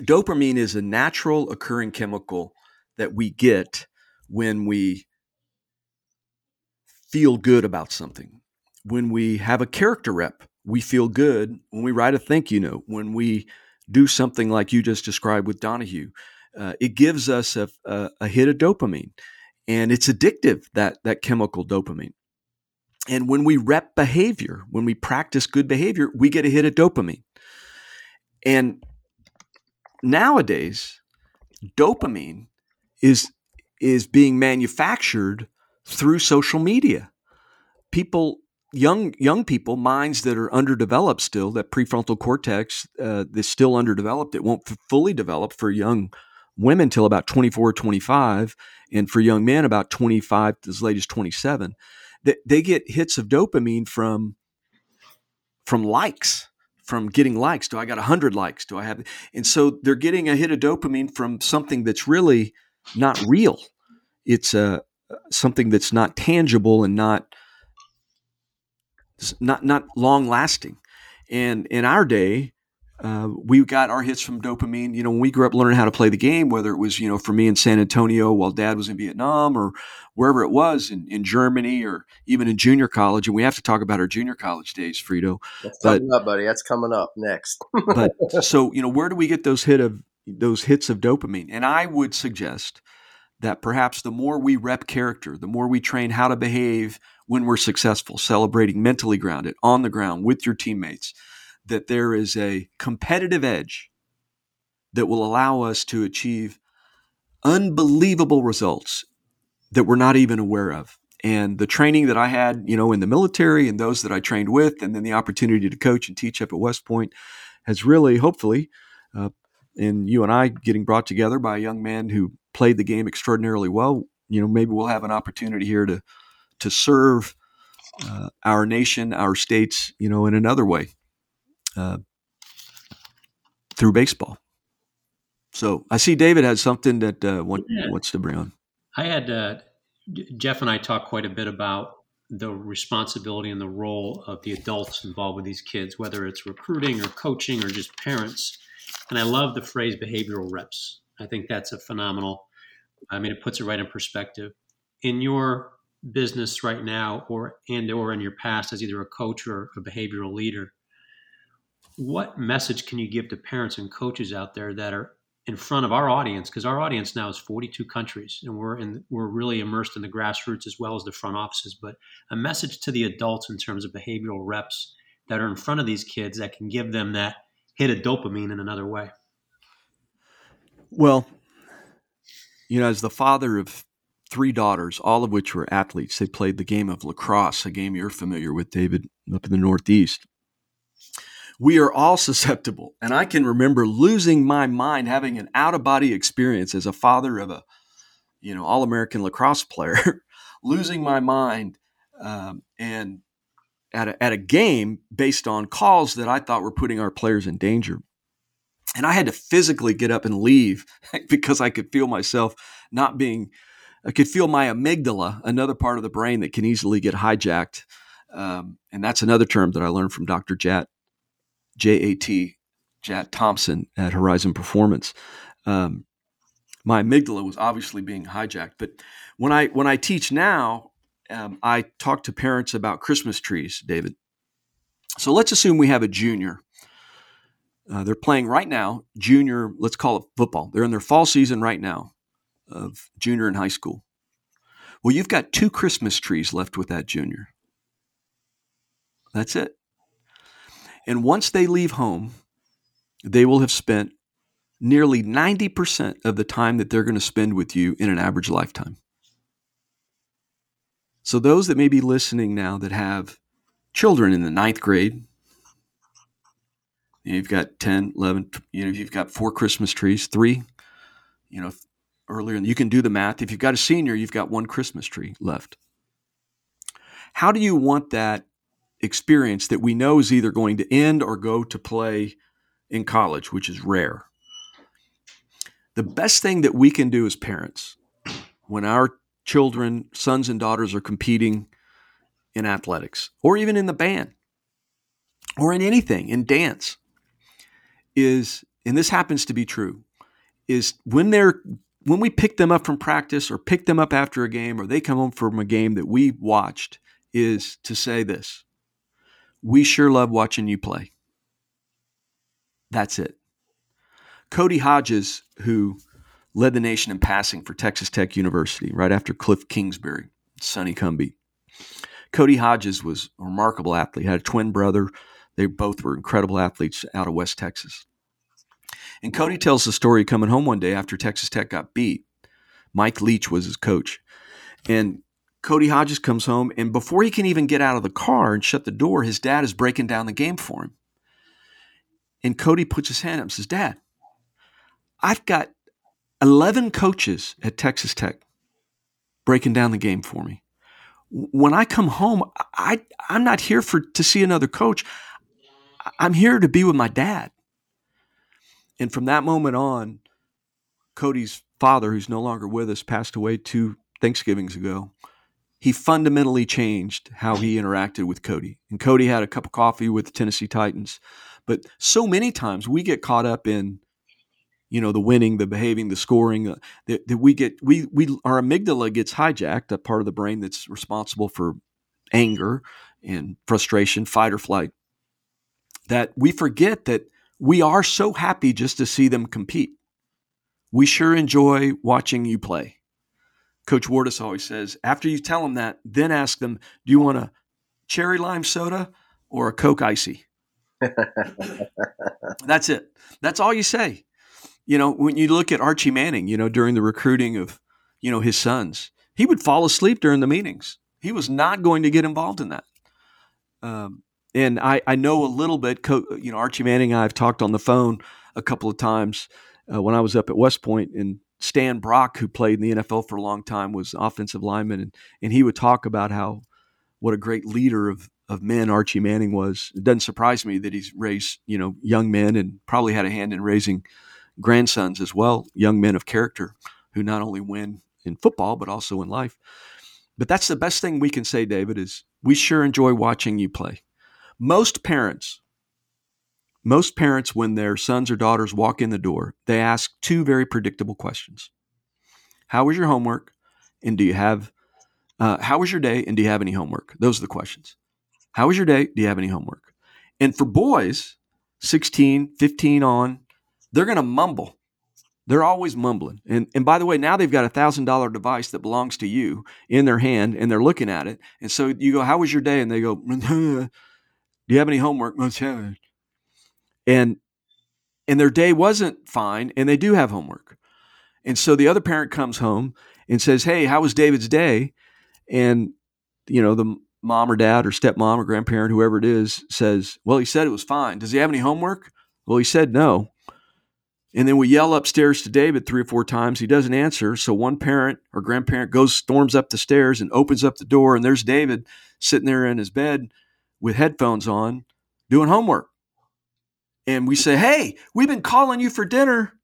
dopamine is a natural occurring chemical that we get when we feel good about something. When we have a character rep, we feel good. When we write a thank you note, when we do something like you just described with Donahue, uh, it gives us a, a, a hit of dopamine, and it's addictive. That that chemical dopamine. And when we rep behavior, when we practice good behavior, we get a hit of dopamine. And nowadays, dopamine is is being manufactured through social media. People, young young people, minds that are underdeveloped still, that prefrontal cortex uh, is still underdeveloped. It won't fully develop for young women till about 24, 25, and for young men about 25 as late as 27. They, they get hits of dopamine from from likes from getting likes. Do I got 100 likes? Do I have? And so they're getting a hit of dopamine from something that's really not real. It's uh, something that's not tangible and not not not long lasting. And in our day, uh, we got our hits from dopamine. You know, when we grew up learning how to play the game, whether it was, you know, for me in San Antonio while dad was in Vietnam or wherever it was in, in Germany or even in junior college. And we have to talk about our junior college days, Frito.
That's but, coming up, buddy. That's coming up next. [LAUGHS]
but [LAUGHS] so, you know, where do we get those hit of those hits of dopamine? And I would suggest that perhaps the more we rep character, the more we train how to behave when we're successful, celebrating mentally grounded, on the ground with your teammates, that there is a competitive edge that will allow us to achieve unbelievable results that we're not even aware of. And the training that I had, you know, in the military and those that I trained with, and then the opportunity to coach and teach up at West Point has really, hopefully, uh, and you and I getting brought together by a young man who played the game extraordinarily well. You know, maybe we'll have an opportunity here to to serve uh, our nation, our states, you know, in another way uh, through baseball. So I see David has something that uh, want, yeah. wants to bring on.
I had uh, Jeff and I talked quite a bit about the responsibility and the role of the adults involved with these kids, whether it's recruiting or coaching or just parents. And I love the phrase behavioral reps. I think that's a phenomenal. I mean, it puts it right in perspective. In your business right now, or and or in your past as either a coach or a behavioral leader, what message can you give to parents and coaches out there that are in front of our audience? Because our audience now is 42 countries and we're in we're really immersed in the grassroots as well as the front offices. But a message to the adults in terms of behavioral reps that are in front of these kids that can give them that hit of dopamine in another way.
Well you know as the father of three daughters all of which were athletes they played the game of lacrosse a game you're familiar with david up in the northeast we are all susceptible. And I can remember losing my mind, having an out of body experience as a father of a, you know, all American lacrosse player, [LAUGHS] losing my mind um, and at a, at a game based on calls that I thought were putting our players in danger. And I had to physically get up and leave [LAUGHS] because I could feel myself not being, I could feel my amygdala, another part of the brain that can easily get hijacked. Um, and that's another term that I learned from Dr. Jat JAT, Jat Thompson at Horizon Performance. Um, my amygdala was obviously being hijacked. But when I when I teach now, um, I talk to parents about Christmas trees, David. So let's assume we have a junior. Uh, they're playing right now, junior, let's call it football. They're in their fall season right now of junior in high school. Well, you've got two Christmas trees left with that junior. That's it. And once they leave home, they will have spent nearly 90% of the time that they're going to spend with you in an average lifetime. So, those that may be listening now that have children in the ninth grade, you have got 10, 11, you know, you've got four Christmas trees, three, you know, earlier, and you can do the math. If you've got a senior, you've got one Christmas tree left. How do you want that experience that we know is either going to end or go to play in college, which is rare. The best thing that we can do as parents when our children, sons and daughters, are competing in athletics or even in the band or in anything, in dance, is, and this happens to be true, is when they're when we pick them up from practice or pick them up after a game or they come home from a game that we watched, is to say this we sure love watching you play. That's it. Cody Hodges, who led the nation in passing for Texas Tech University right after Cliff Kingsbury, Sonny Cumbie. Cody Hodges was a remarkable athlete. Had a twin brother. They both were incredible athletes out of West Texas. And Cody tells the story coming home one day after Texas Tech got beat. Mike Leach was his coach. And Cody Hodges comes home, and before he can even get out of the car and shut the door, his dad is breaking down the game for him. And Cody puts his hand up and says, Dad, I've got 11 coaches at Texas Tech breaking down the game for me. When I come home, I, I'm not here for to see another coach. I'm here to be with my dad. And from that moment on, Cody's father, who's no longer with us, passed away two Thanksgivings ago. He fundamentally changed how he interacted with Cody. And Cody had a cup of coffee with the Tennessee Titans. But so many times we get caught up in, you know, the winning, the behaving, the scoring. Uh, that, that we get, we we our amygdala gets hijacked, that part of the brain that's responsible for anger and frustration, fight or flight. That we forget that we are so happy just to see them compete. We sure enjoy watching you play. Coach Wardus always says, after you tell them that, then ask them, do you want a cherry lime soda or a Coke icy? [LAUGHS] That's it. That's all you say. You know, when you look at Archie Manning, you know, during the recruiting of, you know, his sons, he would fall asleep during the meetings. He was not going to get involved in that. Um, and I, I know a little bit. You know, Archie Manning. I've talked on the phone a couple of times uh, when I was up at West Point, and Stan Brock, who played in the NFL for a long time, was offensive lineman, and and he would talk about how what a great leader of of men Archie Manning was. It doesn't surprise me that he's raised you know young men and probably had a hand in raising grandsons as well, young men of character who not only win in football but also in life. But that's the best thing we can say, David, is we sure enjoy watching you play. Most parents, most parents, when their sons or daughters walk in the door, they ask two very predictable questions How was your homework? And do you have, uh, how was your day? And do you have any homework? Those are the questions. How was your day? Do you have any homework? And for boys, 16, 15 on, they're going to mumble. They're always mumbling. And, and by the way, now they've got a $1,000 device that belongs to you in their hand and they're looking at it. And so you go, How was your day? And they go, [LAUGHS] Do you have any homework? [LAUGHS] And and their day wasn't fine, and they do have homework. And so the other parent comes home and says, Hey, how was David's day? And you know, the mom or dad or stepmom or grandparent, whoever it is, says, Well, he said it was fine. Does he have any homework? Well, he said no. And then we yell upstairs to David three or four times. He doesn't answer. So one parent or grandparent goes, storms up the stairs and opens up the door. And there's David sitting there in his bed with headphones on doing homework. And we say, Hey, we've been calling you for dinner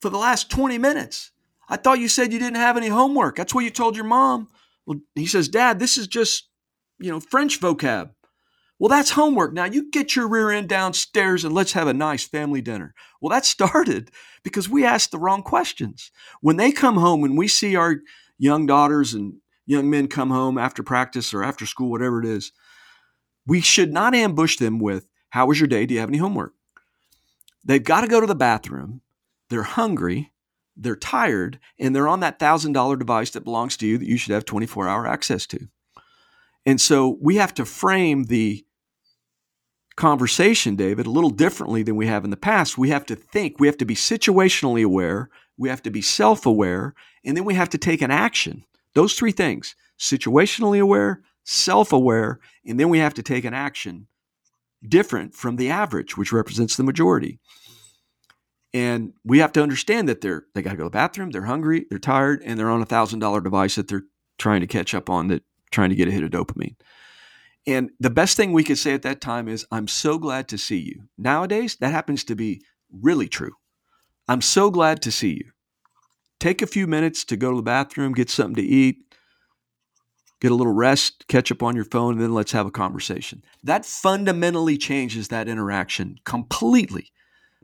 for the last 20 minutes. I thought you said you didn't have any homework. That's what you told your mom. Well, he says, Dad, this is just, you know, French vocab. Well, that's homework. Now you get your rear end downstairs and let's have a nice family dinner. Well, that started because we asked the wrong questions. When they come home and we see our young daughters and young men come home after practice or after school, whatever it is, we should not ambush them with, How was your day? Do you have any homework? They've got to go to the bathroom. They're hungry. They're tired. And they're on that $1,000 device that belongs to you that you should have 24 hour access to. And so we have to frame the conversation, David, a little differently than we have in the past. We have to think, we have to be situationally aware, we have to be self aware, and then we have to take an action. Those three things situationally aware, self aware, and then we have to take an action different from the average, which represents the majority. And we have to understand that they're they got to go to the bathroom, they're hungry, they're tired, and they're on a thousand dollar device that they're trying to catch up on, that trying to get a hit of dopamine. And the best thing we could say at that time is, I'm so glad to see you. Nowadays, that happens to be really true. I'm so glad to see you. Take a few minutes to go to the bathroom, get something to eat, get a little rest, catch up on your phone, and then let's have a conversation. That fundamentally changes that interaction completely.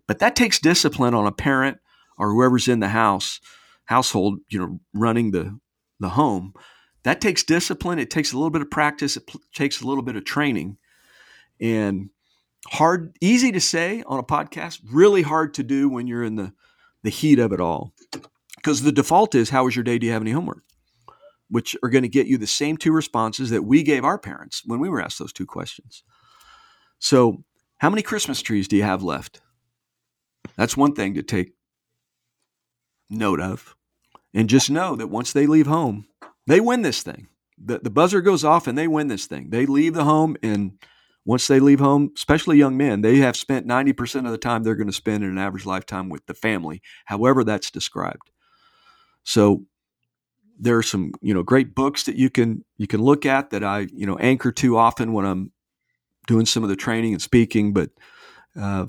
But that takes discipline on a parent or whoever's in the house, household, you know, running the the home. That takes discipline. It takes a little bit of practice. It p- takes a little bit of training. And hard, easy to say on a podcast, really hard to do when you're in the, the heat of it all. Because the default is, how was your day? Do you have any homework? Which are going to get you the same two responses that we gave our parents when we were asked those two questions. So, how many Christmas trees do you have left? That's one thing to take note of. And just know that once they leave home, they win this thing. The, the buzzer goes off and they win this thing. They leave the home, and once they leave home, especially young men, they have spent 90% of the time they're going to spend in an average lifetime with the family, however that's described. So there are some, you know, great books that you can you can look at that I, you know, anchor to often when I'm doing some of the training and speaking, but uh,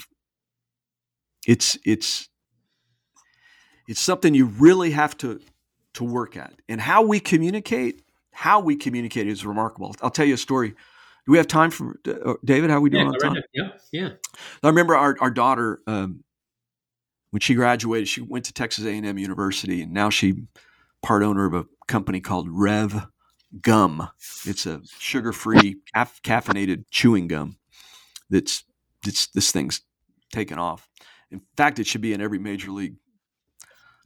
it's it's it's something you really have to to work at. And how we communicate, how we communicate is remarkable. I'll tell you a story. Do we have time for uh, David? How are we doing
yeah,
on time?
Yeah, yeah.
I remember our our daughter um, when she graduated. She went to Texas A and M University, and now she part owner of a company called Rev Gum. It's a sugar free caffeinated chewing gum. That's it's this thing's taken off. In fact, it should be in every major league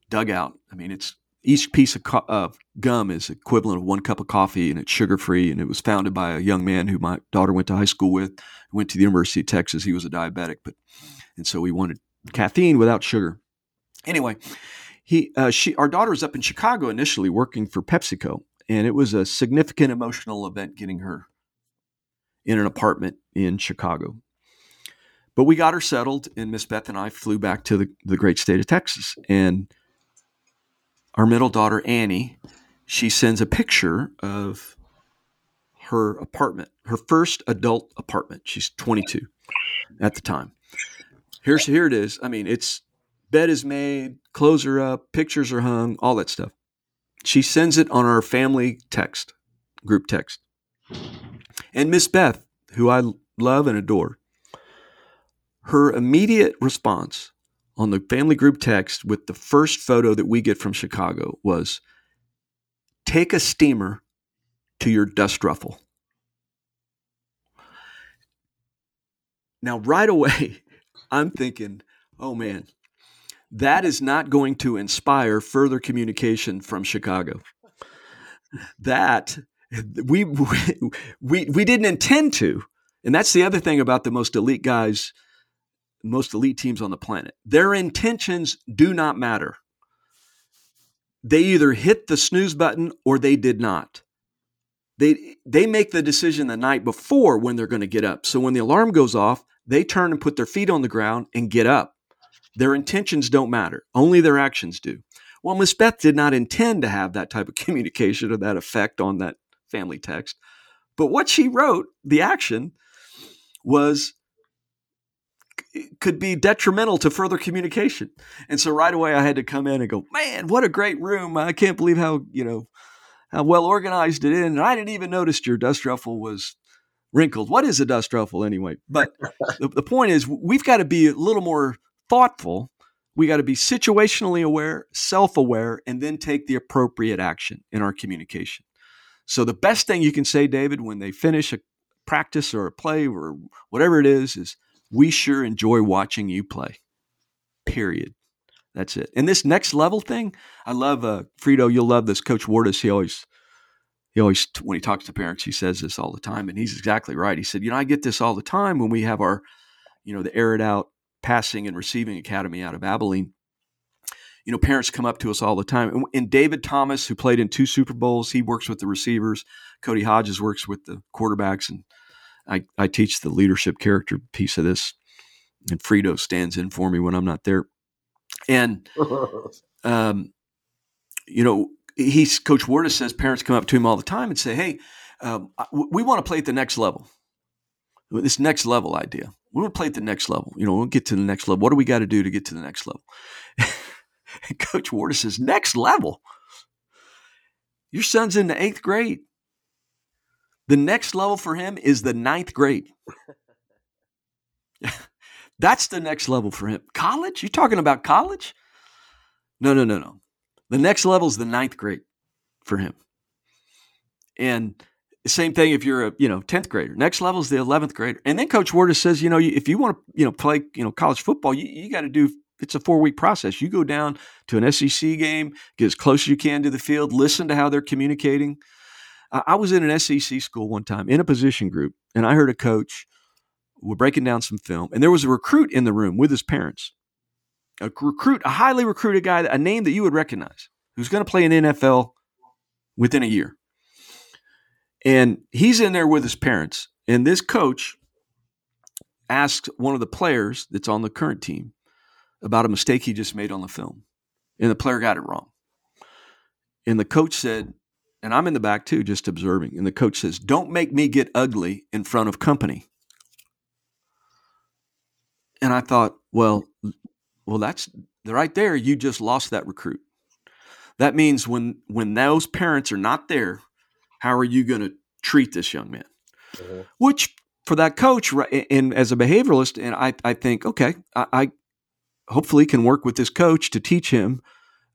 dugout. I mean, it's each piece of co- uh, gum is equivalent of one cup of coffee, and it's sugar free. And it was founded by a young man who my daughter went to high school with. Went to the University of Texas. He was a diabetic, but and so we wanted caffeine without sugar. Anyway, he uh, she our daughter was up in Chicago initially working for PepsiCo, and it was a significant emotional event getting her in an apartment in Chicago. But we got her settled, and Miss Beth and I flew back to the, the great state of Texas. And our middle daughter, Annie, she sends a picture of her apartment, her first adult apartment. She's 22 at the time. Here's here it is. I mean, it's bed is made, clothes are up, pictures are hung, all that stuff. She sends it on our family text, group text. And Miss Beth, who I love and adore, her immediate response on the family group text with the first photo that we get from Chicago was take a steamer to your dust ruffle. Now, right away, [LAUGHS] I'm thinking, oh man, that is not going to inspire further communication from Chicago. That we we we didn't intend to, and that's the other thing about the most elite guys, most elite teams on the planet. Their intentions do not matter. They either hit the snooze button or they did not. They they make the decision the night before when they're going to get up. So when the alarm goes off, they turn and put their feet on the ground and get up. Their intentions don't matter, only their actions do. Well, Miss Beth did not intend to have that type of [LAUGHS] communication or that effect on that family text. But what she wrote, the action, was could be detrimental to further communication. And so right away I had to come in and go, man, what a great room. I can't believe how, you know, how well organized it is. And I didn't even notice your dust ruffle was wrinkled. What is a dust ruffle anyway? But [LAUGHS] the, the point is we've got to be a little more thoughtful. We got to be situationally aware, self aware, and then take the appropriate action in our communication. So, the best thing you can say, David, when they finish a practice or a play or whatever it is, is we sure enjoy watching you play. Period. That's it. And this next level thing, I love uh, Frito. You'll love this. Coach Wardus, he always, he always, when he talks to parents, he says this all the time, and he's exactly right. He said, you know, I get this all the time when we have our, you know, the air it out passing and receiving academy out of Abilene. You know, parents come up to us all the time. And, David Thomas, who played in two Super Bowls, he works with the receivers. Cody Hodges works with the quarterbacks. And I, I teach the leadership character piece of this. And Frito stands in for me when I'm not there. And, [LAUGHS] um, you know, he's Coach Wardus says parents come up to him all the time and say, Hey, um, we want to play at the next level. This next level idea we want to play at the next level. You know, we'll get to the next level. What do we got to do to get to the next level? [LAUGHS] Coach Wardus says, next level. Your son's in the eighth grade. The next level for him is the ninth grade. [LAUGHS] That's the next level for him. College? You're talking about college? No, no, no, no. The next level is the ninth grade for him. And same thing if you're a you know 10th grader next level is the 11th grader and then coach wardus says you know if you want to you know play you know college football you, you got to do it's a four week process. You go down to an SEC game, get as close as you can to the field, listen to how they're communicating. I was in an SEC school one time in a position group, and I heard a coach. We're breaking down some film, and there was a recruit in the room with his parents. A recruit, a highly recruited guy, a name that you would recognize, who's going to play in NFL within a year. And he's in there with his parents, and this coach asked one of the players that's on the current team about a mistake he just made on the film. And the player got it wrong. And the coach said, and I'm in the back too, just observing. And the coach says, Don't make me get ugly in front of company. And I thought, well, well, that's right there. You just lost that recruit. That means when when those parents are not there, how are you going to treat this young man? Mm-hmm. Which for that coach and as a behavioralist, and I, I think, okay, I, I hopefully can work with this coach to teach him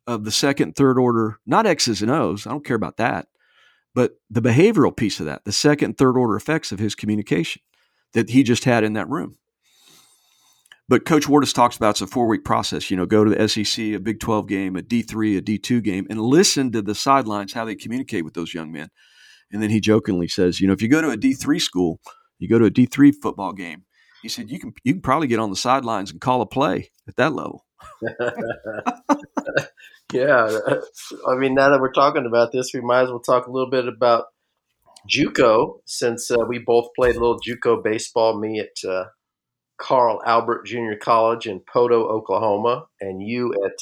of the second, third order, not X's and O's. I don't care about that, but the behavioral piece of that, the second, third order effects of his communication that he just had in that room. But Coach Wardis talks about it's a four week process. You know, go to the SEC, a Big 12 game, a D3, a D2 game, and listen to the sidelines, how they communicate with those young men. And then he jokingly says, you know, if you go to a D3 school, you go to a D3 football game. He said you can you can probably get on the sidelines and call a play at that level. [LAUGHS] [LAUGHS]
yeah, I mean, now that we're talking about this, we might as well talk a little bit about JUCO, since uh, we both played a little JUCO baseball. Me at uh, Carl Albert Junior College in Poteau, Oklahoma, and you at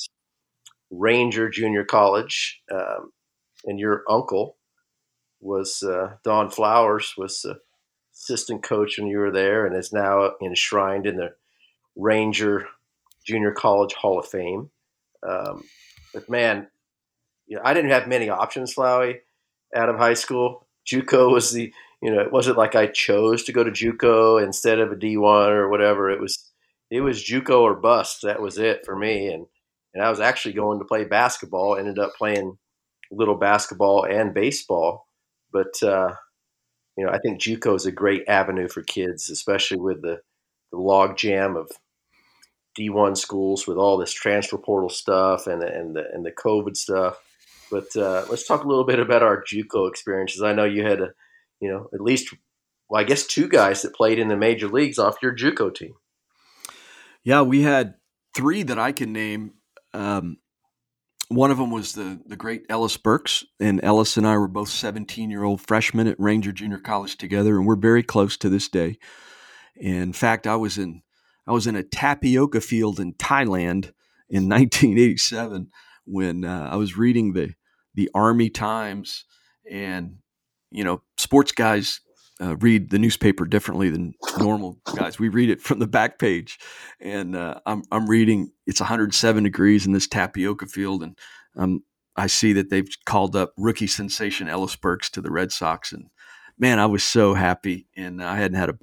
Ranger Junior College. Um, and your uncle was uh, Don Flowers was assistant coach when you were there and is now enshrined in the Ranger Junior College Hall of Fame. Um, but man, you know, I didn't have many options, Flowey, out of high school. JUCO was the, you know, it wasn't like I chose to go to JUCO instead of a D1 or whatever. It was, it was JUCO or bust. That was it for me. And, and I was actually going to play basketball. Ended up playing little basketball and baseball. But uh, you know, I think JUCO is a great avenue for kids, especially with the, the log jam of D1 schools with all this transfer portal stuff and, and, the, and the COVID stuff. But uh, let's talk a little bit about our JUCO experiences. I know you had, a, you know, at least, well, I guess two guys that played in the major leagues off your JUCO team.
Yeah, we had three that I can name. Um, one of them was the the great Ellis Burks, and Ellis and I were both 17 year old freshmen at Ranger Junior College together, and we're very close to this day. In fact, I was in I was in a tapioca field in Thailand in [LAUGHS] 1987 when uh, I was reading the the Army Times, and you know, sports guys uh, read the newspaper differently than normal guys. We read it from the back page, and uh, I'm I'm reading. It's 107 degrees in this tapioca field, and um, I see that they've called up rookie sensation Ellis Burks to the Red Sox, and man, I was so happy. And I hadn't had a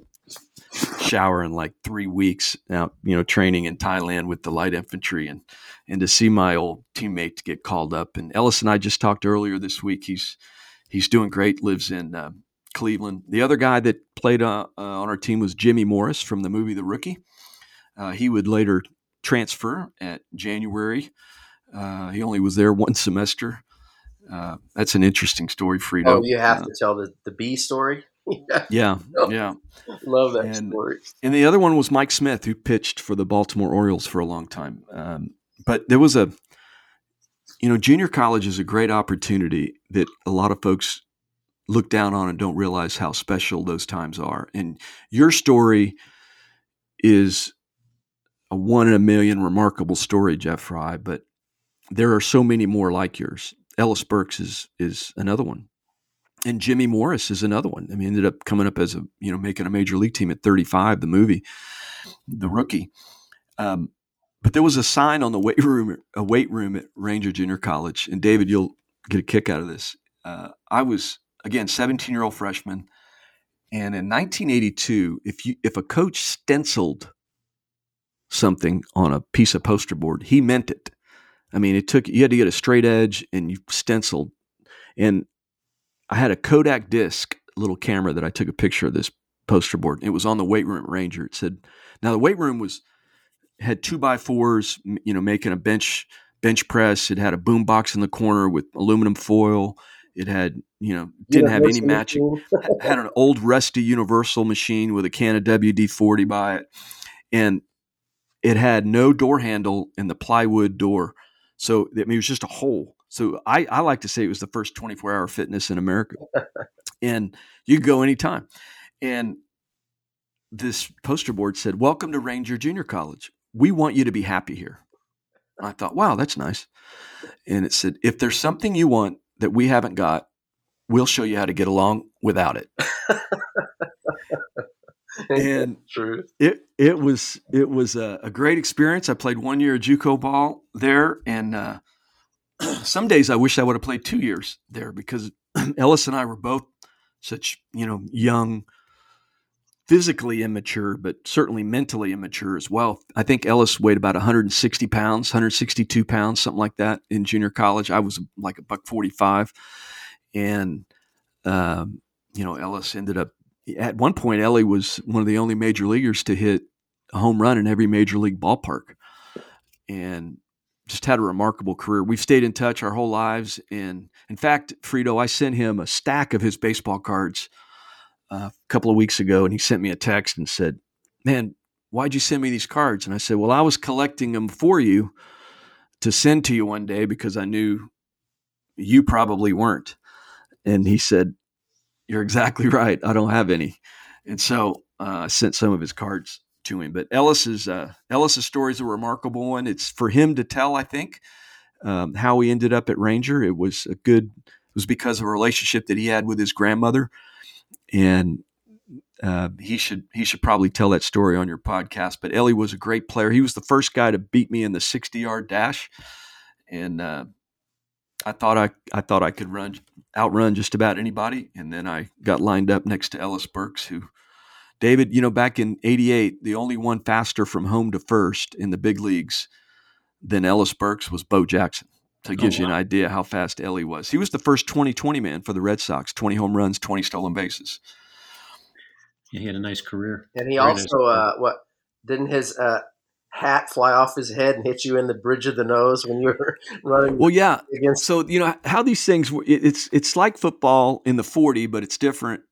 shower in like three weeks now, you know, training in Thailand with the light infantry, and and to see my old teammate get called up. And Ellis and I just talked earlier this week. He's he's doing great. Lives in uh, Cleveland. The other guy that played uh, uh, on our team was Jimmy Morris from the movie The Rookie. Uh, he would later transfer at January. Uh, he only was there [LAUGHS] one semester. Uh, that's an interesting story, Frito.
Oh, you have to tell the, the B story? [LAUGHS]
yeah, [LAUGHS] yeah.
Love that
and,
story.
And the other one was Mike Smith, who pitched for the Baltimore Orioles for a long time. Um, but there was a, you know, junior college is a great opportunity that a lot of folks look down on and don't realize how special those times are. And your story is a one in a million remarkable story, Jeff Frye, but there are so many more like yours. Ellis Burks is is another one. And Jimmy Morris is another one. I mean, ended up coming up as a, you know, making a major league team at 35, the movie, the rookie. Um, but there was a sign on the weight [LAUGHS] room, a weight room at Ranger Junior College. And David, you'll get a kick out of this. Uh, I was again, 17 year old freshman. And in 1982, if you if a coach stenciled something on a piece of poster board, he meant it. I mean, it took you had to get a straight edge and you stenciled. And I had a Kodak disc little camera that I took a picture of this poster board. It was on the weight room Ranger. It said, now the weight room was had two by fours, you know, making a bench bench press. It had a boom box in the corner with aluminum foil. It had, you know, didn't have any matching. had an old rusty Universal machine with a can of WD forty by it, and it had no door handle in the plywood door. So I mean, it was just a hole. So I, I like to say it was the first 24 hour fitness in America. and you could go anytime. And this poster board said, Welcome to Ranger Junior College. We want you to be happy here. I thought, wow, that's nice. And it said, if there's something you want that we haven't got, we'll show you how to get along without it. [LAUGHS] and
True.
it it was it was a, a, great experience. I played one year of JUCO ball there, and uh, [CLEARS THROAT] some days I wish I would have played two years there because [CLEARS THROAT] Ellis and I were both such you know young, physically immature, but certainly mentally immature as well. I think Ellis weighed about 160 pounds, 162 pounds, something like that in junior college. I was like a buck 45, and um, you know Ellis ended up at one point. Ellie was one of the only major leaguers to hit a home run in every major league ballpark, and just had a remarkable career. We've stayed in touch our whole lives, and in fact, Frito, I sent him a stack of his baseball cards a couple of weeks ago, and he sent me a text and said, "Man, why'd you send me these cards?" And I said, "Well, I was collecting them for you to send to you one day because I knew you probably weren't." And he said, "You're exactly right. I don't have any." And so uh, I sent some of his cards to him. But Ellis's uh, Ellis's story is a remarkable one. It's for him to tell. I think um, how he ended up at Ranger. It was a good. It was because of a relationship that he had with his grandmother and uh, he should he should probably tell that story on your podcast. But Ellie was a great player. He was the first guy to beat me in the sixty yard dash, and uh, I thought I I thought I could run outrun just about anybody. And then I got lined up next to Ellis Burks, who David, you know, back in '88, the only one faster from home to first in the big leagues than Ellis Burks was Bo Jackson. So it gives oh, wow. you an idea how fast Ellie was. He was the first 20-20 man for the Red Sox, 20 home runs, 20 stolen bases.
Yeah, he had a nice career.
And he Very also, nice uh, what, didn't his uh, hat fly off his head and hit you in the bridge of the nose when you were [LAUGHS] running?
Well, yeah. Against- so, you know, how these things, it's, it's like football in the 40, but it's different.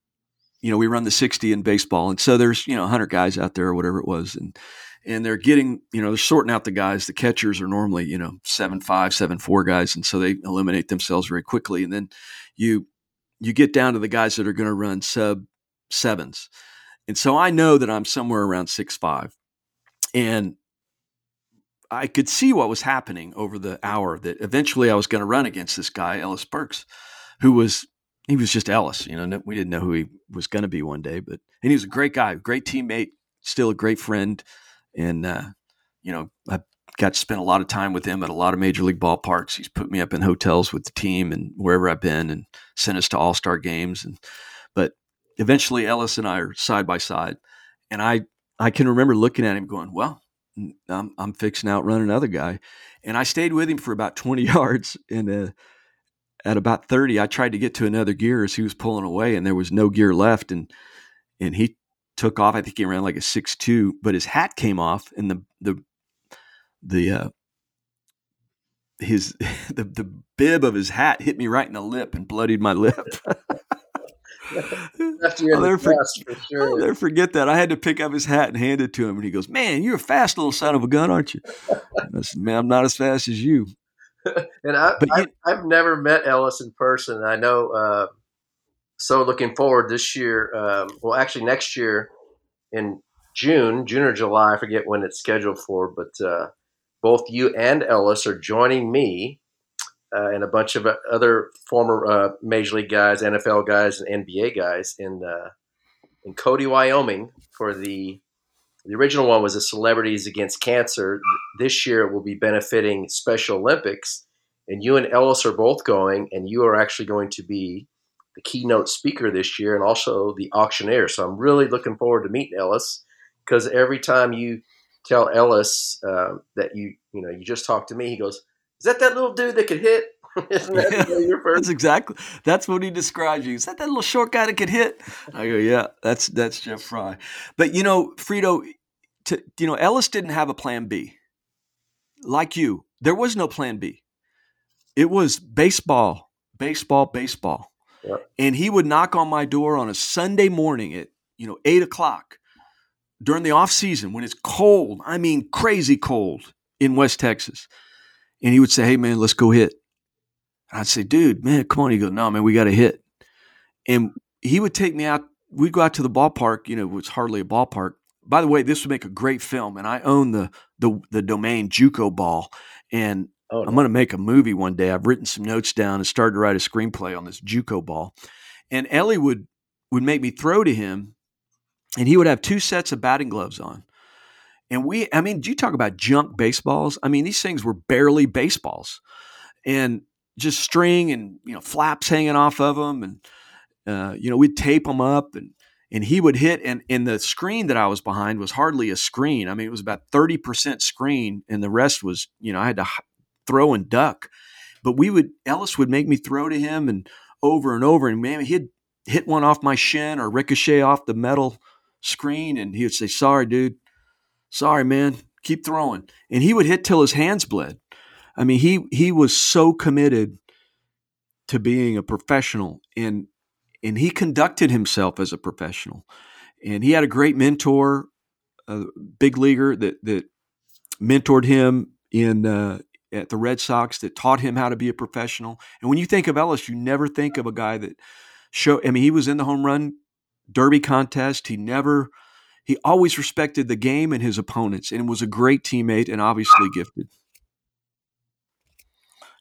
You know, we run the 60 in baseball. And so there's, you know, 100 guys out there or whatever it was. And, and they're getting, you know, they're sorting out the guys. The catchers are normally, you know, seven five, seven four guys, and so they eliminate themselves very quickly. And then you you get down to the guys that are going to run sub sevens, and so I know that I'm somewhere around six five, and I could see what was happening over the hour. That eventually I was going to run against this guy Ellis Burks, who was he was just Ellis. You know, we didn't know who he was going to be one day, but and he was a great guy, great teammate, still a great friend and uh, you know I got to spend a lot of time with him at a lot of major league ballparks. He's put me up in hotels with the team and wherever I've been, and sent us to all star games. And but eventually, Ellis and I are side by side, and I I can remember looking at him going, well. I'm, I'm fixing out run another guy, and I stayed with him for about 20 [LAUGHS] yards. And uh, at about 30, I tried to get to another gear as he was pulling away, and there was no gear left. And and he took off. I think he ran like a six two, but his hat came off, and the the the uh, his [LAUGHS] the the bib of his hat hit me right in the lip and bloodied my lip. [LAUGHS] [LAUGHS]
I'll never, for, for sure.
I'll never forget that. I had to pick up his hat and hand it to him, and he goes, "Man, you're a fast little son of a gun, aren't you?" I said, "Man, I'm not as fast as you."
and I, I, have never met Ellis in person. I know uh, so looking forward this year, um, well, actually next year in June, June or July, I forget when it's scheduled for, but uh, both you and Ellis are joining me uh, and a bunch of other former uh, Major League guys, NFL guys, and NBA guys in uh, in Cody, Wyoming for the the original one was the Celebrities Against Cancer. This year it will be benefiting Special Olympics, and you and Ellis are both going, and you are actually going to be the keynote speaker this year and also the auctioneer. So I'm really looking forward to meeting Ellis because every time you tell Ellis uh, that you you know you just talked to me, he goes, "Is that that little dude that could hit?" [LAUGHS]
Isn't that [LAUGHS] yeah, that's exactly that's what he describes you. Is that that little short guy that could hit? I go, yeah, that's that's Jeff Frye. But you know, Frito, to you know Ellis didn't have a plan B. Like you, there was no plan B. It was baseball, baseball, baseball. And he would knock on my door on a Sunday morning at you know eight o'clock during the off season when it's cold. I mean, crazy cold in West Texas. And he would say, "Hey man, let's go hit." I'd say, "Dude, man, come on." He goes, "No, man, we got to hit." And he would take me out. We'd go out to the ballpark. You know, it's hardly a ballpark. By the way, this would make a great film, and I own the the, the domain JUCO Ball, and oh, I'm going to make a movie one day. I've written some notes down and started to write a screenplay on this JUCO Ball, and Ellie would would make me throw to him, and he would have two sets of batting gloves on, and we, I mean, do you talk about junk baseballs? I mean, these things were barely baseballs, and just string and you know flaps hanging off of them, and uh, you know we'd tape them up and and he would hit and, and the screen that I was behind was hardly a screen. I mean, it was about 30% screen and the rest was, you know, I had to throw and duck. But we would Ellis would make me throw to him and over and over and man, he'd hit one off my shin or ricochet off the metal screen and he would say, "Sorry, dude. Sorry, man. Keep throwing." And he would hit till his hands bled. I mean, he he was so committed to being a professional and and he conducted himself as a professional. And he had a great mentor, a big leaguer that that mentored him in uh, at the Red Sox that taught him how to be a professional. And when you think of Ellis, you never think of a guy that show. I mean, he was in the home run derby contest. He never. He always respected the game and his opponents, and was a great teammate and obviously gifted.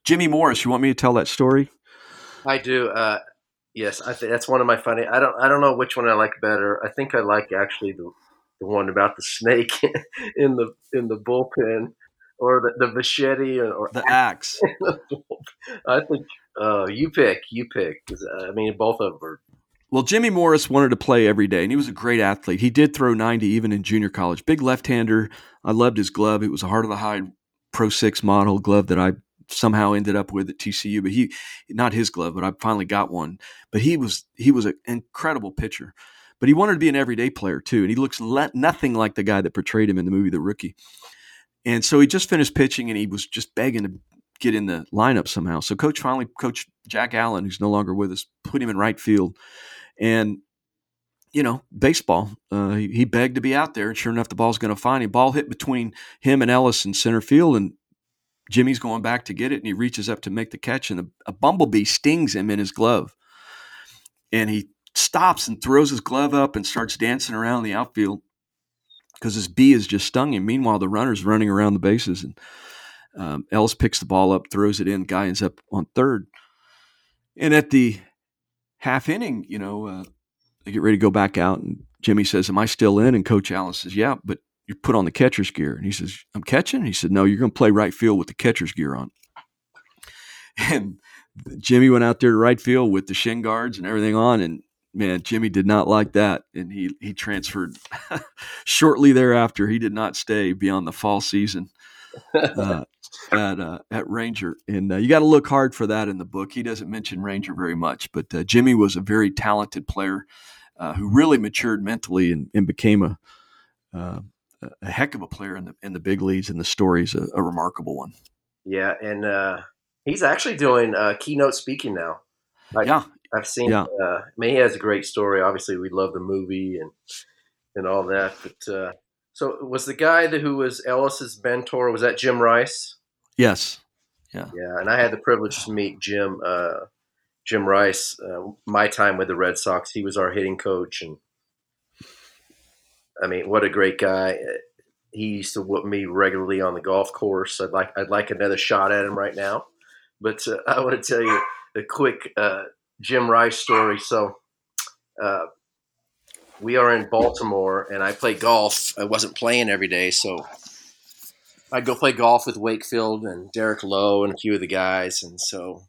Jimmy Morris, you want me to tell that story?
I do. Uh, Yes, I think that's one of my funny. I don't. I don't know which one I like better. I think I like actually the the one about the snake [LAUGHS] in the in the bullpen, or the, the machete, or,
the axe. [LAUGHS]
I think. Uh, you pick. You pick. I mean, both of them are.
Well, Jimmy Morris wanted to play every day, and he was a great athlete. He did throw 90 even in junior college. Big left hander. I loved his glove. It was a heart of the hide Pro 6 model glove that I somehow ended up with at TCU. But he, not his glove, but I finally got one. But he was he was an incredible pitcher. But he wanted to be an everyday player too, and he looks le- nothing like the guy that portrayed him in the movie The Rookie. And so he just finished pitching, and he was just begging to get in the lineup somehow. So coach finally, Coach Jack Allen, who's no longer with us, put him in right field, and you know, baseball. Uh, he, he, begged to be out there, and sure enough, the ball's going to find him. Ball hit between him and Ellis in center field, and Jimmy's going back to get it, and he reaches up to make the catch, and a, a bumblebee stings him in his glove. And he stops and throws his glove up and starts dancing around the outfield because his bee has just stung him. Meanwhile, the runner's running around the bases, and um, Ellis picks the ball up, throws it in. Guy ends up on third. And at the half inning, you know, uh, they get ready to go back out, and Jimmy says, "Am I still in?" And Coach Allen says, "Yeah, but you put on the catcher's gear. And he says, I'm catching? He said, No, you're going to play right field with the catcher's gear on. [LAUGHS] And Jimmy went out there to right field with the shin guards and everything on. And man, Jimmy did not like that. And he, he transferred [LAUGHS] shortly thereafter. He did not stay beyond the fall season. Uh, [LAUGHS] at uh, at Ranger, and uh, you got to look hard for that in the book. He doesn't mention Ranger very much, but uh, Jimmy was a very talented player uh, who really matured mentally and, and became a uh, a heck of a player in the in the big leagues, and the story's a, a remarkable one.
Yeah, and uh, he's actually doing uh, keynote speaking now.
I, yeah,
I've seen. Yeah. Uh, I mean, he has a great story. Obviously, we love the movie and and all that. But uh, so, was the guy that, who was Ellis's mentor? Was that Jim Rice?
Yes. Yeah.
Yeah, and I had the privilege to meet Jim. Uh, Jim Rice, uh, my time with the Red Sox, he was our hitting coach, and I mean, what a great guy. He used to whoop me regularly on the golf course. I'd like I'd like another shot at him right now. But uh, [LAUGHS] I want to tell you a quick uh, Jim Rice story. So uh, we are in Baltimore, and I play golf. I wasn't playing every day, so I'd go play golf with Wakefield and Derek Lowe and a few of the guys, and so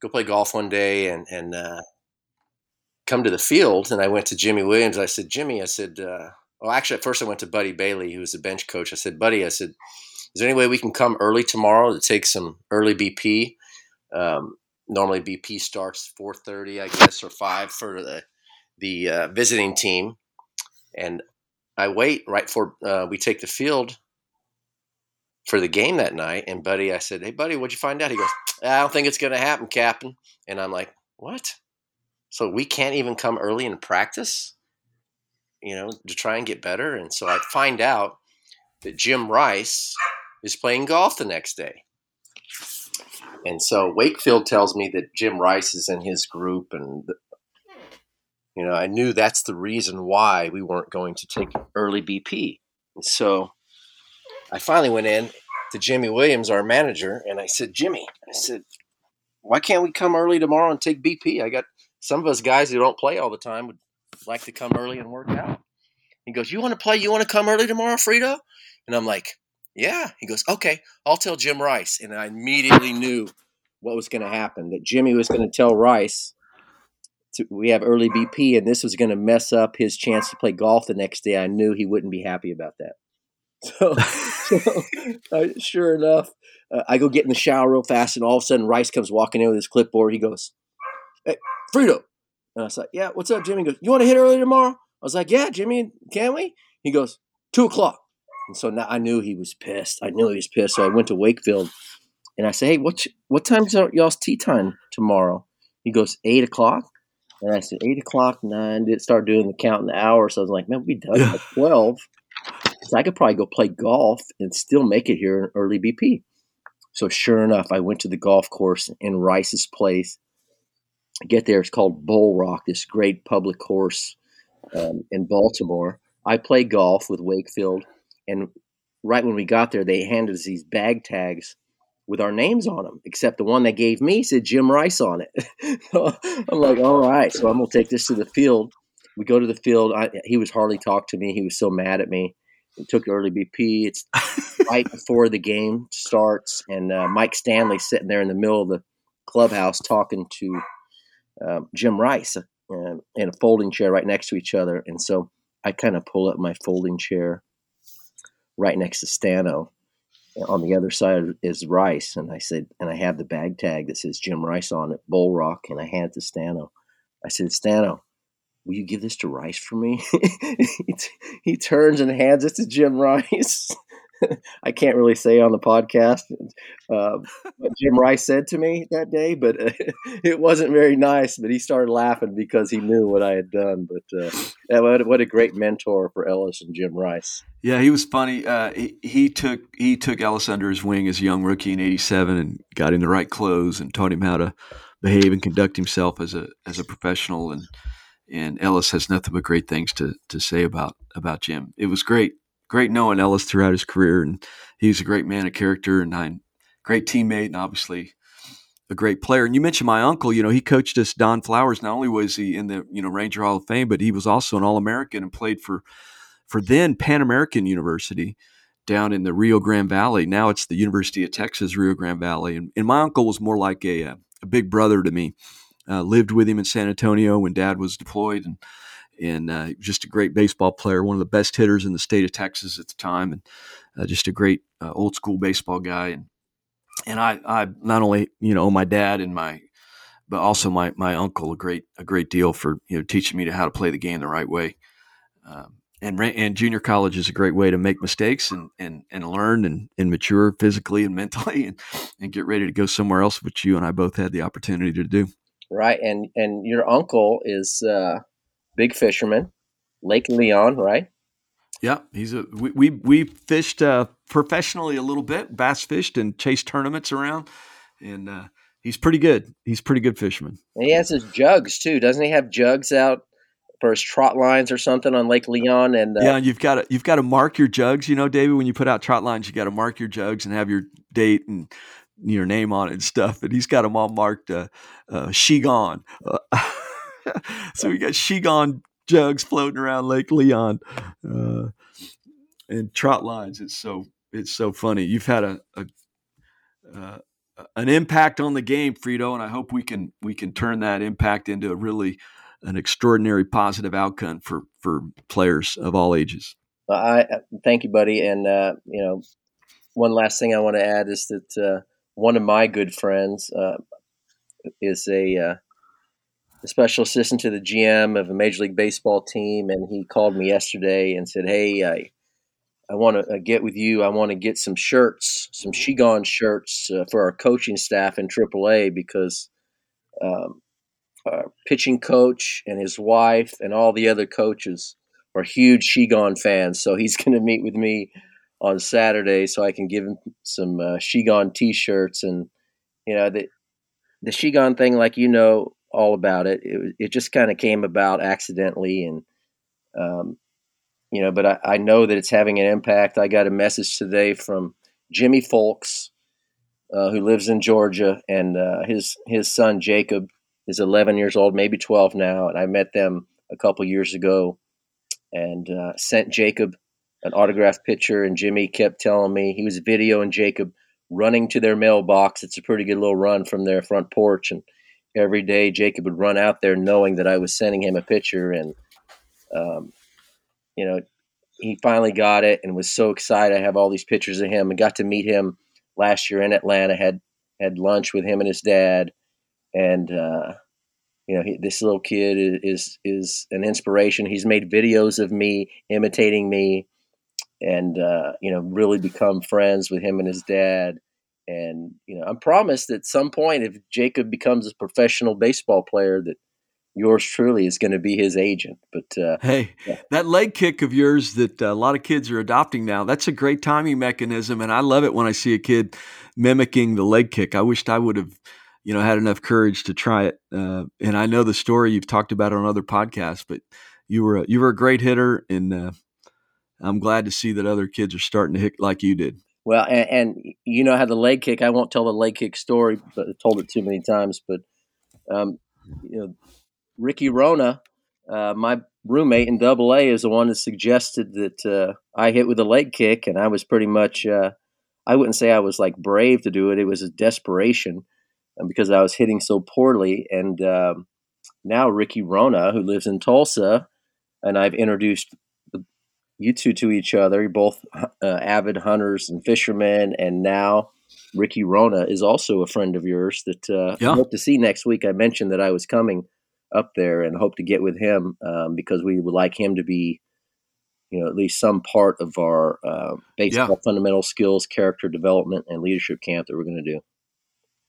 go play golf one day, and and uh, come to the field and I went to Jimy Williams. I said, Jimmy, I said, uh, well, actually, at first I went to Buddy Bailey, who was the bench coach. I said, Buddy, I said, is there any way we can come early tomorrow to take some early BP? Um, normally BP starts 4.30, I guess, or 5 for the, the uh, visiting team. And I wait right for uh, we take the field for the game that night. And Buddy, I said, "Hey, Buddy, what'd you find out?" He goes, "I don't think it's going to happen, Captain." And I'm like, "What?" So we can't even come early in practice, you know, to try and get better. And so I find out that Jim Rice is playing golf the next day. And so Wakefield tells me that Jim Rice is in his group, and you know, I knew that's the reason why we weren't going to take early BP. And so I finally went in to Jimy Williams, our manager, and I said, Jimmy, I said, why can't we come early tomorrow and take BP? I got some of us guys who don't play all the time would like to come early and work out. He goes, You want to play? You want to come early tomorrow, Frito? And I'm like, Yeah. He goes, Okay, I'll tell Jim Rice. And I immediately knew what was going to happen that Jimmy was going to tell Rice to, we have early BP, and this was going to mess up his chance to play golf the next day. I knew he wouldn't be happy about that. [LAUGHS] So, so uh, sure enough, uh, I go get in the shower real fast, and all of a sudden, Rice comes walking in with his clipboard. He goes, "Hey, Frito," and I was like, "Yeah, what's up, Jimmy?" He goes, "You want to hit early tomorrow?" I was like, "Yeah, Jimmy, can we?" He goes, two o'clock." And so now I knew he was pissed. I knew he was pissed. So I went to Wakefield, and I said, "Hey, what what time's y'all's tea time tomorrow?" He goes, eight o'clock." And I said, eight o'clock, nine. Did start doing the count in the hour. So I was like, man, we done at [LAUGHS] 12. So I could probably go play golf and still make it here in early BP. So sure enough, I went to the golf course in Rice's place. I get there, it's called Bulle Rock, this great public course um, in Baltimore. I play golf with Wakefield, and right when we got there, they handed us these bag tags with our names on them, except the one they gave me said Jim Rice on it. [LAUGHS] so I'm like, all right, so I'm gonna take this to the field. We go to the field. I, he was hardly talk to me. He was so mad at me. He took early BP. It's [LAUGHS] right before the game starts, and uh, Mike Stanley sitting there in the middle of the clubhouse talking to uh, Jim Rice uh, in a folding chair right next to each other. And so I kind of pull up my folding chair right next to Stano on the other side is Rice, and I said, and I have the bag tag that says Jim Rice on it, Bulle Rock, and I hand it to Stano. I said, Stano, will you give this to Rice for me? [LAUGHS] he, he turns and hands it to Jim Rice. [LAUGHS] [LAUGHS] I can't really say on the podcast uh, what Jim Rice said to me that day, but uh, [LAUGHS] it wasn't very nice. But he started laughing because he knew what I had done. But uh, what, a great mentor for Ellis and Jim Rice.
Yeah, he was funny. Uh, he, he, took he took Ellis under his wing as a young rookie in '87 and got him the right clothes and taught him how to behave and conduct himself as a as a professional. And and Ellis has nothing but great things to to say about about Jim. It was great great knowing Ellis throughout his career, and he's a great man of character and a great teammate, and obviously a great player. And you mentioned my uncle. You know, he coached us. Don Flowers. Not only was he in the you know Ranger Hall of Fame, but he was also an All American and played for for then Pan American University down in the Rio Grande Valley. Now it's the University of Texas Rio Grande Valley. And, and my uncle was more like a, a big brother to me. Uh, lived with him in San Antonio when Dad was deployed, and and uh, just a great baseball player, one of the best hitters in the state of Texas at the time, and uh, just a great uh, old school baseball guy. And and I, I not only you know my dad and my, but also my my uncle a great a great deal for you know teaching me to how to play the game the right way. Um, and and junior college is a great way to make mistakes and and, and learn and, and mature physically and [LAUGHS] mentally and, and get ready to go somewhere else, which you and I both had the opportunity to do.
Right, and and your uncle is uh, big fisherman, Lake Leon, right?
Yeah, he's a we we, we fished uh, professionally a little bit, bass fished and chased tournaments around, and uh, he's pretty good. He's pretty good fisherman.
And he has his jugs too, doesn't he? Have jugs out for his trot lines or something on Lake Leon, and
uh, yeah, you've got to you've got to mark your jugs. You know, David, when you put out trot lines, you got to mark your jugs and have your date and your name on it and stuff. And he's got them all marked uh, uh, she gone. [LAUGHS] Uh, [LAUGHS] so we got Shegone jugs floating around Lake Leon, uh, and trot lines. It's so it's so funny. You've had a, a uh, an impact on the game, Frito, and I hope we can we can turn that impact into a really an extraordinary positive outcome for for players of all ages.
I uh, thank you, buddy. And uh, you know, one last thing I want to add is that uh, one of my good friends uh, is a special assistant to the GM of a Major League Baseball team, and he called me yesterday and said, "Hey, I I want to uh, get with you. I want to get some shirts, some Shegone shirts uh, for our coaching staff in AAA because um, our pitching coach and his wife and all the other coaches are huge Shegone fans. So he's [LAUGHS] going to meet with me on Saturday so I can give him some uh, Shegone T-shirts and you know the the Shegone thing, like you know all about it. It, it just kind of came about accidentally and. Um, you know, but I, I, know that it's having an impact. I got a message today from Jimmy Folks, uh, who lives in Georgia, and uh, his his son Jacob is 11 years old, maybe 12 now, and I met them a couple years ago, and uh, sent Jacob an autographed picture, and Jimmy kept telling me he was videoing Jacob running to their mailbox. It's a pretty good little run from their front porch, and every day Jacob would run out there knowing that I was sending him a picture, and um, you know, he finally got it and was so excited. I have all these pictures of him and got to meet him last year in Atlanta. Had had lunch with him and his dad, and uh, you know, he, this little kid is, is, is an inspiration. He's made videos of me imitating me, and uh, you know, really become friends with him and his dad. And you know, I'm promised at some point, if Jacob becomes a professional baseball player, that yours truly is going to be his agent. But uh,
hey, yeah. that leg kick of yours that uh, a lot of kids are adopting now, that's a great timing mechanism. And I love it when I see a kid mimicking the leg kick. I wished I would have, you know, had enough courage to try it. Uh, and I know the story you've talked about on other podcasts, but you were a, you were a great hitter, and uh, I'm glad to see that other kids are starting to hit like you did.
Well, and, and you know how the leg kick. I won't tell the leg kick story, but I told it too many times. But um, you know, Ricky Rona, uh, my roommate in Double A, is the one that suggested that uh, I hit with a leg kick, and I was pretty much. Uh, I wouldn't say I was like brave to do it. It was a desperation uh, because I was hitting so poorly. And um, now Ricky Rona, who lives in Tulsa, and I've introduced you two to each other. You're both uh, avid hunters and fishermen, and now Ricky Rona is also a friend of yours that uh, yeah. I hope to see next week. I mentioned that I was coming up there and hope to get with him um, because we would like him to be, you know, at least some part of our uh, baseball yeah. fundamental skills, character development, and leadership camp that we're going to do.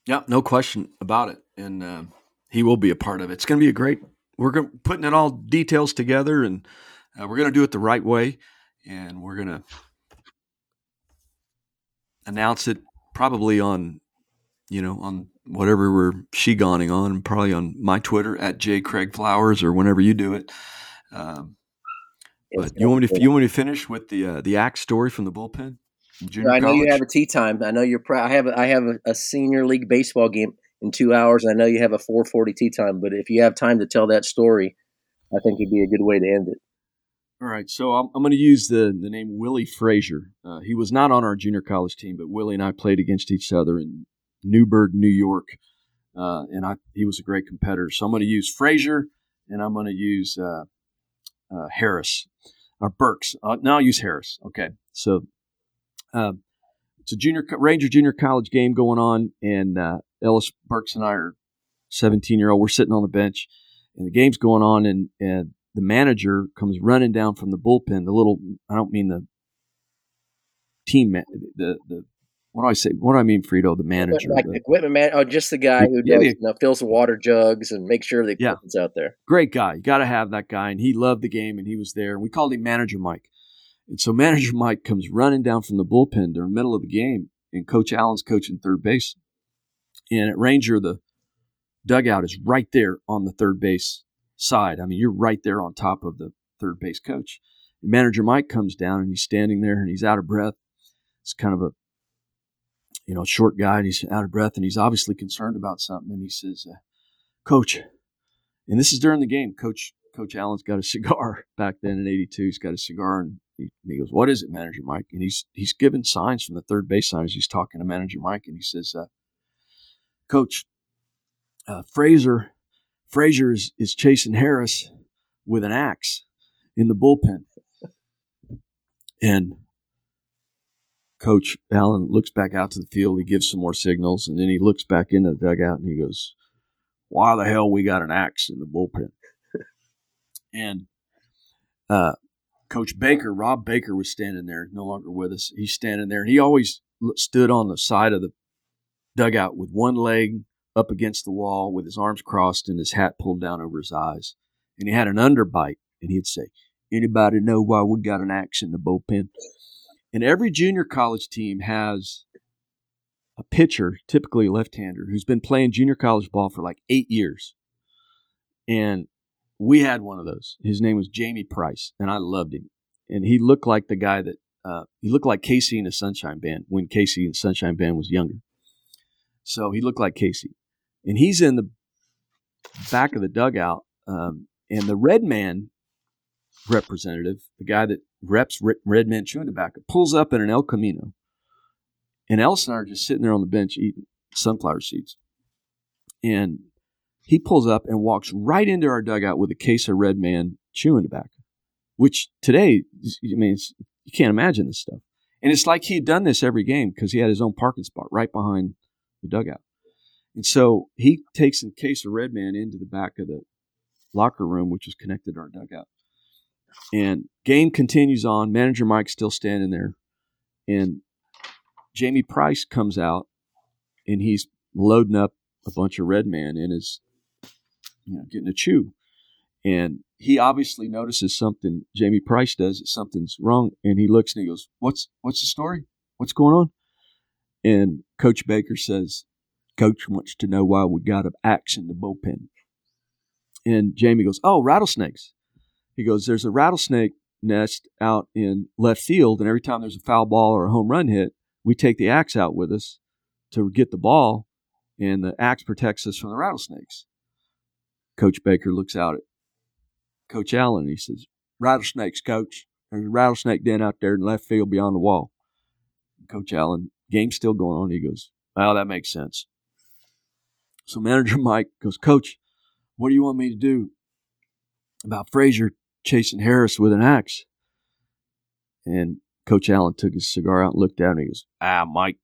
Yeah, no question about it, and uh, he will be a part of it. It's going to be a great. We're putting it all details together, and uh, we're going to do it the right way, and we're going to announce it probably on, you know, on whatever we're shigoning on, probably on my Twitter at J Craig Flowers or whenever you do it. Um, but you want me to you want me to finish with the uh, the axe story from the bullpen?
I know college? you have a tee time. I know you're proud. I have a, I have a, a, senior league baseball game in two hours. I know you have a 4:40 tee time, but if you have time to tell that story, I think it'd be a good way to end it.
All right, so I'm, I'm going to use the the name Willie Frazier. Uh, he was not on our junior college team, but Willie and I played against each other in Newburgh, New York, uh, and I, he was a great competitor. So I'm going to use Frazier, and I'm going to use uh, uh, Harris or Burks. Uh, no, I'll use Harris. Okay, so um, it's a junior Ranger junior college game going on, and uh, Ellis Burks and I are 17 year old. We're sitting on the bench, and the game's going on, and, and the manager comes running down from the bullpen. The little I don't mean the team the the what do I say? What do I mean, Frito, the manager?
Like
the,
equipment man, oh, just the guy who yeah, does, you know, fills the water jugs and makes sure the equipment's yeah. out there.
Great guy. You got to have that guy. And he loved the game and he was there. And we called him Manager Mike. And so [LAUGHS] Manager Mike comes running down from the bullpen during the middle of the game, and Coach Allen's coaching third base. And at Ranger, the dugout is right there on the third base side. I mean, you're right there on top of the third base coach. Manager Mike comes down and he's standing there and he's out of breath. It's kind of a you know, short guy and he's out of breath and he's obviously concerned about something. And he says, uh, Coach, and this is during the game. Coach Coach Allen's got a cigar [LAUGHS] back then in '82. He's got a cigar, and he, and he, goes, "What is it, Manager Mike?" And he's he's giving signs from the third base sign as he's talking to Manager Mike, and he says, uh, "Coach, uh, Frazier, Frazier is, is chasing Harris with an axe in the bullpen." And Coach Allen looks back out to the field. He gives some more signals, and then he looks back into the dugout and he goes, why the hell we got an axe in the bullpen? [LAUGHS] and uh, Coach Baker, Rob Baker, was standing there, no longer with us. He's standing there, and he always stood on the side of the dugout with one leg up against the wall, with his arms crossed and his hat pulled down over his eyes. And he had an underbite, and he'd say, "Anybody know why we got an axe in the bullpen?" And every junior college team has a pitcher, typically a left-hander, who's been playing junior college ball for like eight years. And we had one of those. His name was Jamie Price, and I loved him. And he looked like the guy that uh, he looked like KC and the Sunshine Band when KC and Sunshine Band was younger. So he looked like Casey, and he's in the back of the dugout. Um, and the Red Man representative, the guy that reps Red Man chewing tobacco, pulls up in an El Camino, and Ellis and I are just sitting there on the bench eating sunflower seeds, and he pulls up and walks right into our dugout with a case of Red Man chewing tobacco, which today, I mean, you can't imagine this stuff. And it's like he had done this every game because he had his own parking spot right behind the dugout. And so he takes a case of Red Man into the back of the locker room, which is connected to our dugout. And game continues on. Manager Mike's still standing there. And Jamie Price comes out and he's loading up a bunch of Red Man in his you know, getting a chew. And he obviously notices something Jamie Price does that something's wrong, and he looks and he goes, "What's what's the story? What's going on?" And Coach Baker says, "Coach wants to know why we got an axe in the bullpen." And Jamie goes, "Oh, rattlesnakes." He goes, "There's a rattlesnake nest out in left field, and every time there's a foul ball or a home run hit, we take the axe out with us to get the ball, and the axe protects us from the rattlesnakes." Coach Baker looks out at Coach Allen and he says, Rattlesnakes, coach. There's a rattlesnake den out there in left field beyond the wall. Coach Allen, game's still going on. He goes, Well, that makes sense. So manager Mike goes, Coach, what do you want me to do about Frazier chasing Harris with an axe? And Coach Allen took his cigar out and looked at him. He goes, Ah, Mike,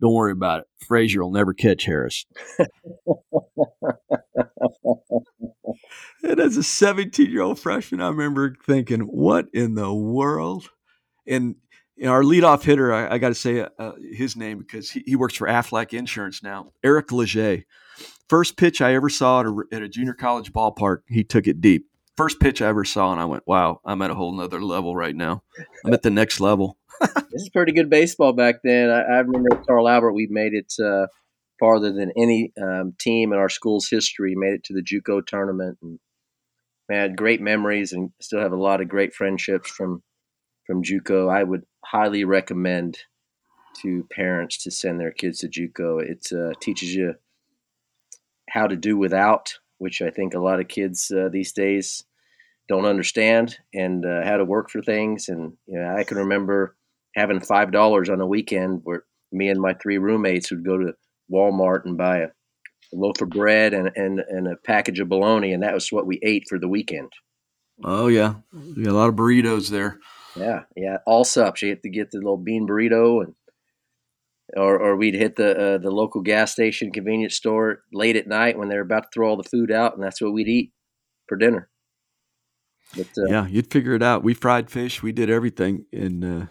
don't worry about it. Frazier will never catch Harris. [LAUGHS] and as a 17 year old freshman, I remember thinking, what in the world? And you know, our leadoff hitter, I, I got to say uh, his name because he, he, works for Aflac Insurance now, Eric Leger. First pitch I ever saw at a, at a, junior college ballpark, he took it deep. First pitch I ever saw, and I went, wow, I'm at a whole nother level right now. I'm at the next level. [LAUGHS]
this is pretty good baseball back then. I, I remember Carl Albert, we made it uh, farther than any um, team in our school's history, made it to the JUCO tournament. And had great memories and still have a lot of great friendships from from JUCO. I would highly recommend to parents to send their kids to JUCO. It uh, teaches you how to do without, which I think a lot of kids uh, these days don't understand, and uh, how to work for things. And you know, I can remember having five dollars on a weekend where me and my three roommates would go to Walmart and buy a a loaf of bread and, and, and a package of bologna, and that was what we ate for the weekend.
Oh yeah, yeah, a lot of burritos there.
Yeah, yeah, all sups. You had to get the little bean burrito, and or or we'd hit the uh, the local gas station convenience store late at night when they're about to throw all the food out, and that's what we'd eat for dinner.
But, uh, yeah, you'd figure it out. We fried fish. We did everything, and uh,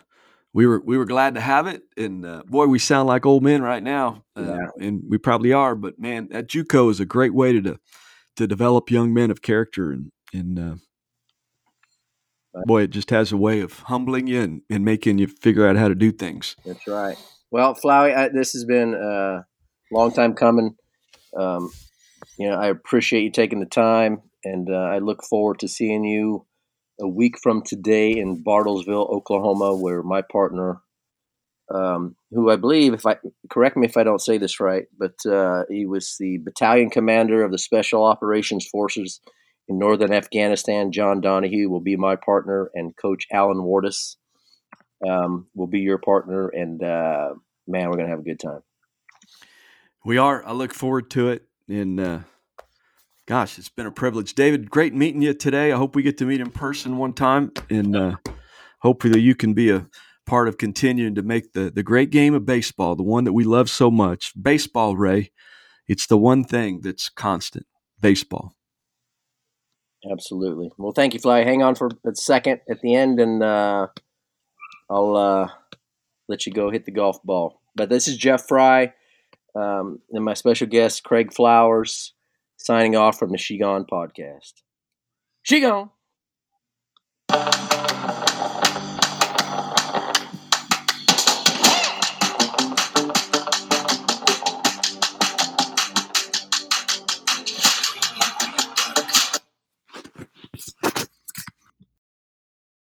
we were we were glad to have it, and uh, boy, we sound like old men right now, uh, yeah. and we probably are. But man, that JUCO is a great way to to develop young men of character, and and uh. Boy, it just has a way of humbling you and, and making you figure out how to do things.
That's right. Well, Flowey, I, this has been a long time coming. Um, you know, I appreciate you taking the time, and uh, I look forward to seeing you a week from today in Bartlesville, Oklahoma, where my partner, um, who I believe, if I correct me if I don't say this right, but uh, he was the battalion commander of the Special Operations Forces in northern Afghanistan. John Donahue will be my partner, and Coach Alan Wardis um, will be your partner. And uh, man, we're gonna have a good time.
We are. I look forward to it, and uh, Gosh, it's been a privilege, David. Great meeting you today. I hope we get to meet in person one time, and uh, hopefully you can be a part of continuing to make the the great game of baseball, the one that we love so much, baseball, Ray, it's the one thing that's constant baseball.
Absolutely. Well, thank you, Fly. Hang on for a second at the end, and uh, I'll uh, let you go hit the golf ball. But this is Jeff Frye um, and my special guest, Craig Flowers, signing off from the Shegone podcast. Shegone.